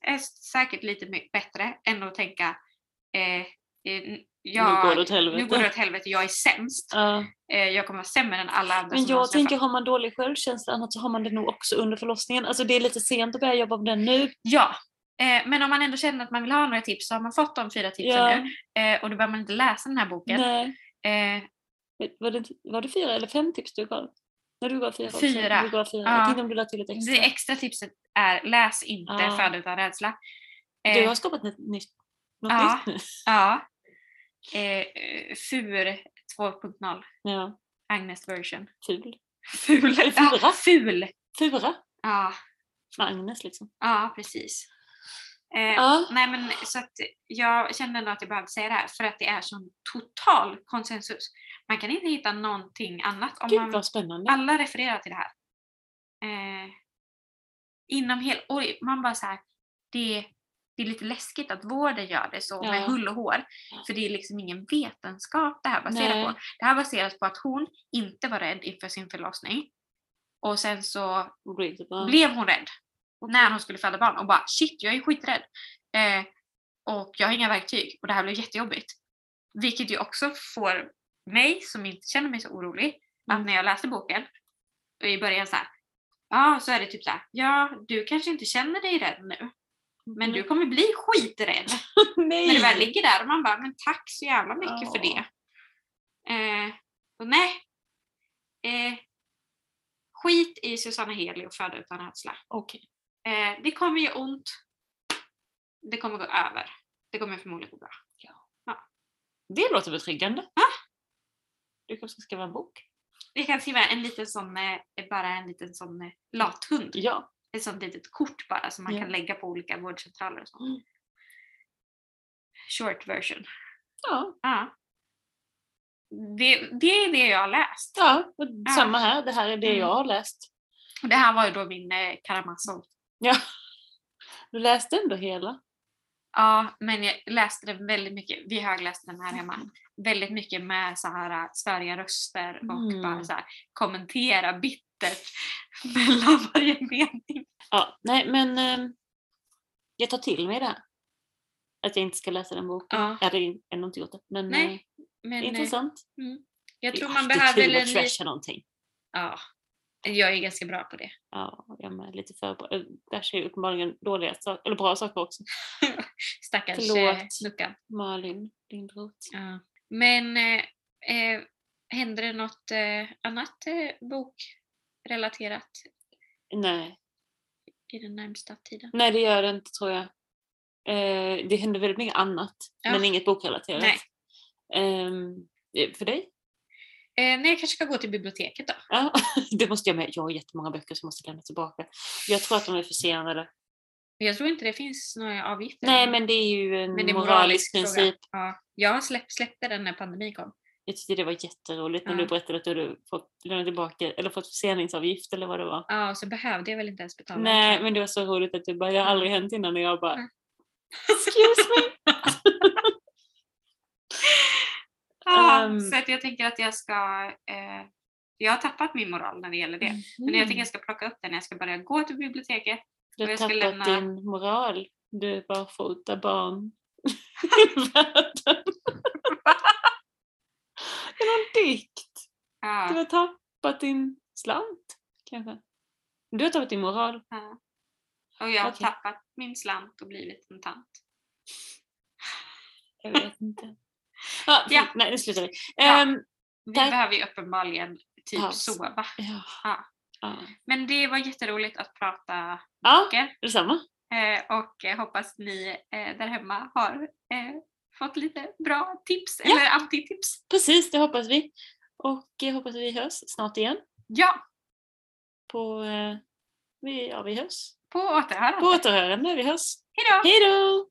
Speaker 2: är säkert lite bättre än att tänka jag,
Speaker 1: nu går det åt helvete.
Speaker 2: nu går det åt helvete, jag är sämst.
Speaker 1: Ja.
Speaker 2: Eh, jag kommer vara sämre än alla andra
Speaker 1: Men jag tänker, har man dålig självkänsla annat så har man det nog också under förlossningen. Alltså det är lite sent att börja jobba på den nu.
Speaker 2: Ja, eh, men om man ändå känner att man vill ha några tips så har man fått de fyra tipsen
Speaker 1: Ja.
Speaker 2: nu. Eh, och då behöver man inte läsa den här boken.
Speaker 1: Nej.
Speaker 2: Eh,
Speaker 1: Var det, var det fyra eller fem tips du gav? När du gav fyra också.
Speaker 2: Fyra.
Speaker 1: Du gav fyra.
Speaker 2: Ja.
Speaker 1: Jag tänkte om du lade till ett extra.
Speaker 2: det extra tipset är läs inte
Speaker 1: Ah.
Speaker 2: Föda utan rädsla.
Speaker 1: Du
Speaker 2: Eh,
Speaker 1: har skapat ett nytt, något
Speaker 2: Ja.
Speaker 1: nytt nu.
Speaker 2: Ja. Eh, FUR 2.0,
Speaker 1: Ja,
Speaker 2: Agnes version.
Speaker 1: ful.
Speaker 2: Ful!
Speaker 1: Eller
Speaker 2: Ja,
Speaker 1: fura.
Speaker 2: ful!
Speaker 1: Fura.
Speaker 2: Ja,
Speaker 1: Från Agnes liksom.
Speaker 2: ja precis. Eh,
Speaker 1: Ja.
Speaker 2: Nej men så att jag kände ändå att jag behövde säga det här för att det är sån total konsensus. Man kan inte hitta någonting annat om
Speaker 1: Gud
Speaker 2: man
Speaker 1: vad spännande.
Speaker 2: alla refererar till det här. Eh, inom hel, och man bara så här, det, det är lite läskigt att vården gör det så med
Speaker 1: Ja.
Speaker 2: hull och hår. För det är liksom ingen vetenskap det här baseras
Speaker 1: Nej.
Speaker 2: på. Det här baseras på att hon inte var rädd inför sin förlossning. Och sen så blev hon rädd
Speaker 1: Okej.
Speaker 2: när hon skulle föda barn och bara shit jag är skiträdd. Eh, och jag har inga verktyg och det här blev jättejobbigt. Vilket ju också får mig som inte känner mig så orolig
Speaker 1: Mm.
Speaker 2: att när jag läste boken och i början så här, ja så är det typ så här, ja du kanske inte känner dig rädd nu men du kommer bli skiträdd <laughs>
Speaker 1: Nej.
Speaker 2: när du väl ligger där och man bara men tack så jävla mycket för det.
Speaker 1: Ja.
Speaker 2: Eh, och nej. Eh, skit i Susanna Heli och Föda utan rädsla.
Speaker 1: Okej.
Speaker 2: Eh, det kommer göra ont. Det kommer gå över. Det kommer förmodligen gå bra.
Speaker 1: Det låter betryggande.
Speaker 2: Ah.
Speaker 1: Du kanske ska skriva en bok?
Speaker 2: Jag kan skriva en liten sån, eh, bara en liten sån eh, lathund.
Speaker 1: Ja.
Speaker 2: Ett sånt litet kort bara som man
Speaker 1: Ja.
Speaker 2: kan lägga på olika vårdcentraler och sånt.
Speaker 1: Mm.
Speaker 2: Short version.
Speaker 1: Ja,
Speaker 2: Ja. Det, det är det jag har läst.
Speaker 1: ja och samma här. Det här är det
Speaker 2: Mm.
Speaker 1: jag har läst.
Speaker 2: Och det här var ju då min eh, Karamazov.
Speaker 1: Ja. Du läste ändå hela.
Speaker 2: Ja, men jag läste den väldigt mycket. Vi högläste den här hemma. Väldigt mycket med så här äh, störiga röster och
Speaker 1: Mm.
Speaker 2: bara så här kommentera bittert <laughs> mellan varje mening.
Speaker 1: Ja, nej men eh, jag tar till mig det. Att jag inte ska läsa den boken.
Speaker 2: Ja.
Speaker 1: Jag hade ändå inte gjort det. Men
Speaker 2: Nej,
Speaker 1: eh,
Speaker 2: Men eh,
Speaker 1: intressant.
Speaker 2: jag
Speaker 1: Det är
Speaker 2: tror man
Speaker 1: alltid
Speaker 2: behöver
Speaker 1: kul
Speaker 2: en...
Speaker 1: att
Speaker 2: li-
Speaker 1: trasha någonting.
Speaker 2: Ja, jag är ganska bra på det.
Speaker 1: Ja, jag med. Lite för bra. Där är ju uppenbarligen dåliga saker, eller bra saker också. <laughs>
Speaker 2: Stackars eh,
Speaker 1: Förlåt.
Speaker 2: Nuckan.
Speaker 1: Malin Lindroth.
Speaker 2: Ja. Men eh, eh, händer det något eh, annat eh, bokrelaterat
Speaker 1: Nej.
Speaker 2: i den närmsta tiden?
Speaker 1: Nej, det gör det inte tror jag. Eh, det händer väldigt mycket annat,
Speaker 2: Ja.
Speaker 1: men inget bokrelaterat.
Speaker 2: Nej.
Speaker 1: Eh, för dig?
Speaker 2: Eh, nej, jag kanske ska gå till biblioteket då.
Speaker 1: Ja, <laughs> det måste jag med. Jag har jättemånga böcker som måste lämna tillbaka. Jag tror att de är försenade.
Speaker 2: Jag tror inte det finns några avgifter.
Speaker 1: Nej, men det är ju en
Speaker 2: Men det är
Speaker 1: moralisk
Speaker 2: fråga.
Speaker 1: princip.
Speaker 2: Ja, jag släpp, släppte den när pandemin kom.
Speaker 1: Jag tyckte det var jätteroligt när
Speaker 2: Ja.
Speaker 1: du berättade att du hade fått lämna tillbaka eller fått förseningsavgift eller vad det var.
Speaker 2: Ja, så behövde jag väl inte ens betala.
Speaker 1: Nej, men det var så roligt att du bara, det har aldrig hänt innan och jag bara,
Speaker 2: Mm.
Speaker 1: excuse me. <laughs>
Speaker 2: Ja,
Speaker 1: Ehm.
Speaker 2: så att jag tänker att jag ska... Eh, jag har tappat min moral när det gäller det. Men jag tänker jag ska plocka upp den när jag ska börja gå till biblioteket.
Speaker 1: Du
Speaker 2: och
Speaker 1: har tappat
Speaker 2: lämna-
Speaker 1: din moral. Du är bara fota barn <laughs> <laughs> i världen. Är någon dikt. Du
Speaker 2: Ja,
Speaker 1: har tappat din slant, kanske. Du har tappat din moral.
Speaker 2: ja. Och jag har
Speaker 1: Okej.
Speaker 2: tappat min slant och blivit en tant.
Speaker 1: Jag vet inte. Ja, <laughs>
Speaker 2: Ja.
Speaker 1: Nej, nu slutar vi.
Speaker 2: Ja.
Speaker 1: Ehm,
Speaker 2: Vi behöver ju uppenbarligen typ
Speaker 1: Paus.
Speaker 2: sova.
Speaker 1: ja.
Speaker 2: Ja.
Speaker 1: Ja.
Speaker 2: Men det var jätteroligt att prata
Speaker 1: ja,
Speaker 2: böcker.
Speaker 1: detsamma.
Speaker 2: Eh, och hoppas ni eh, där hemma har eh, fått lite bra tips
Speaker 1: Ja.
Speaker 2: eller antitips.
Speaker 1: Precis, det hoppas vi. Och jag hoppas att vi hörs snart igen.
Speaker 2: Ja,
Speaker 1: På, eh, vi, ja, vi hörs.
Speaker 2: på återhörande.
Speaker 1: På återhörande, vi hörs.
Speaker 2: Hej då!
Speaker 1: Hej då!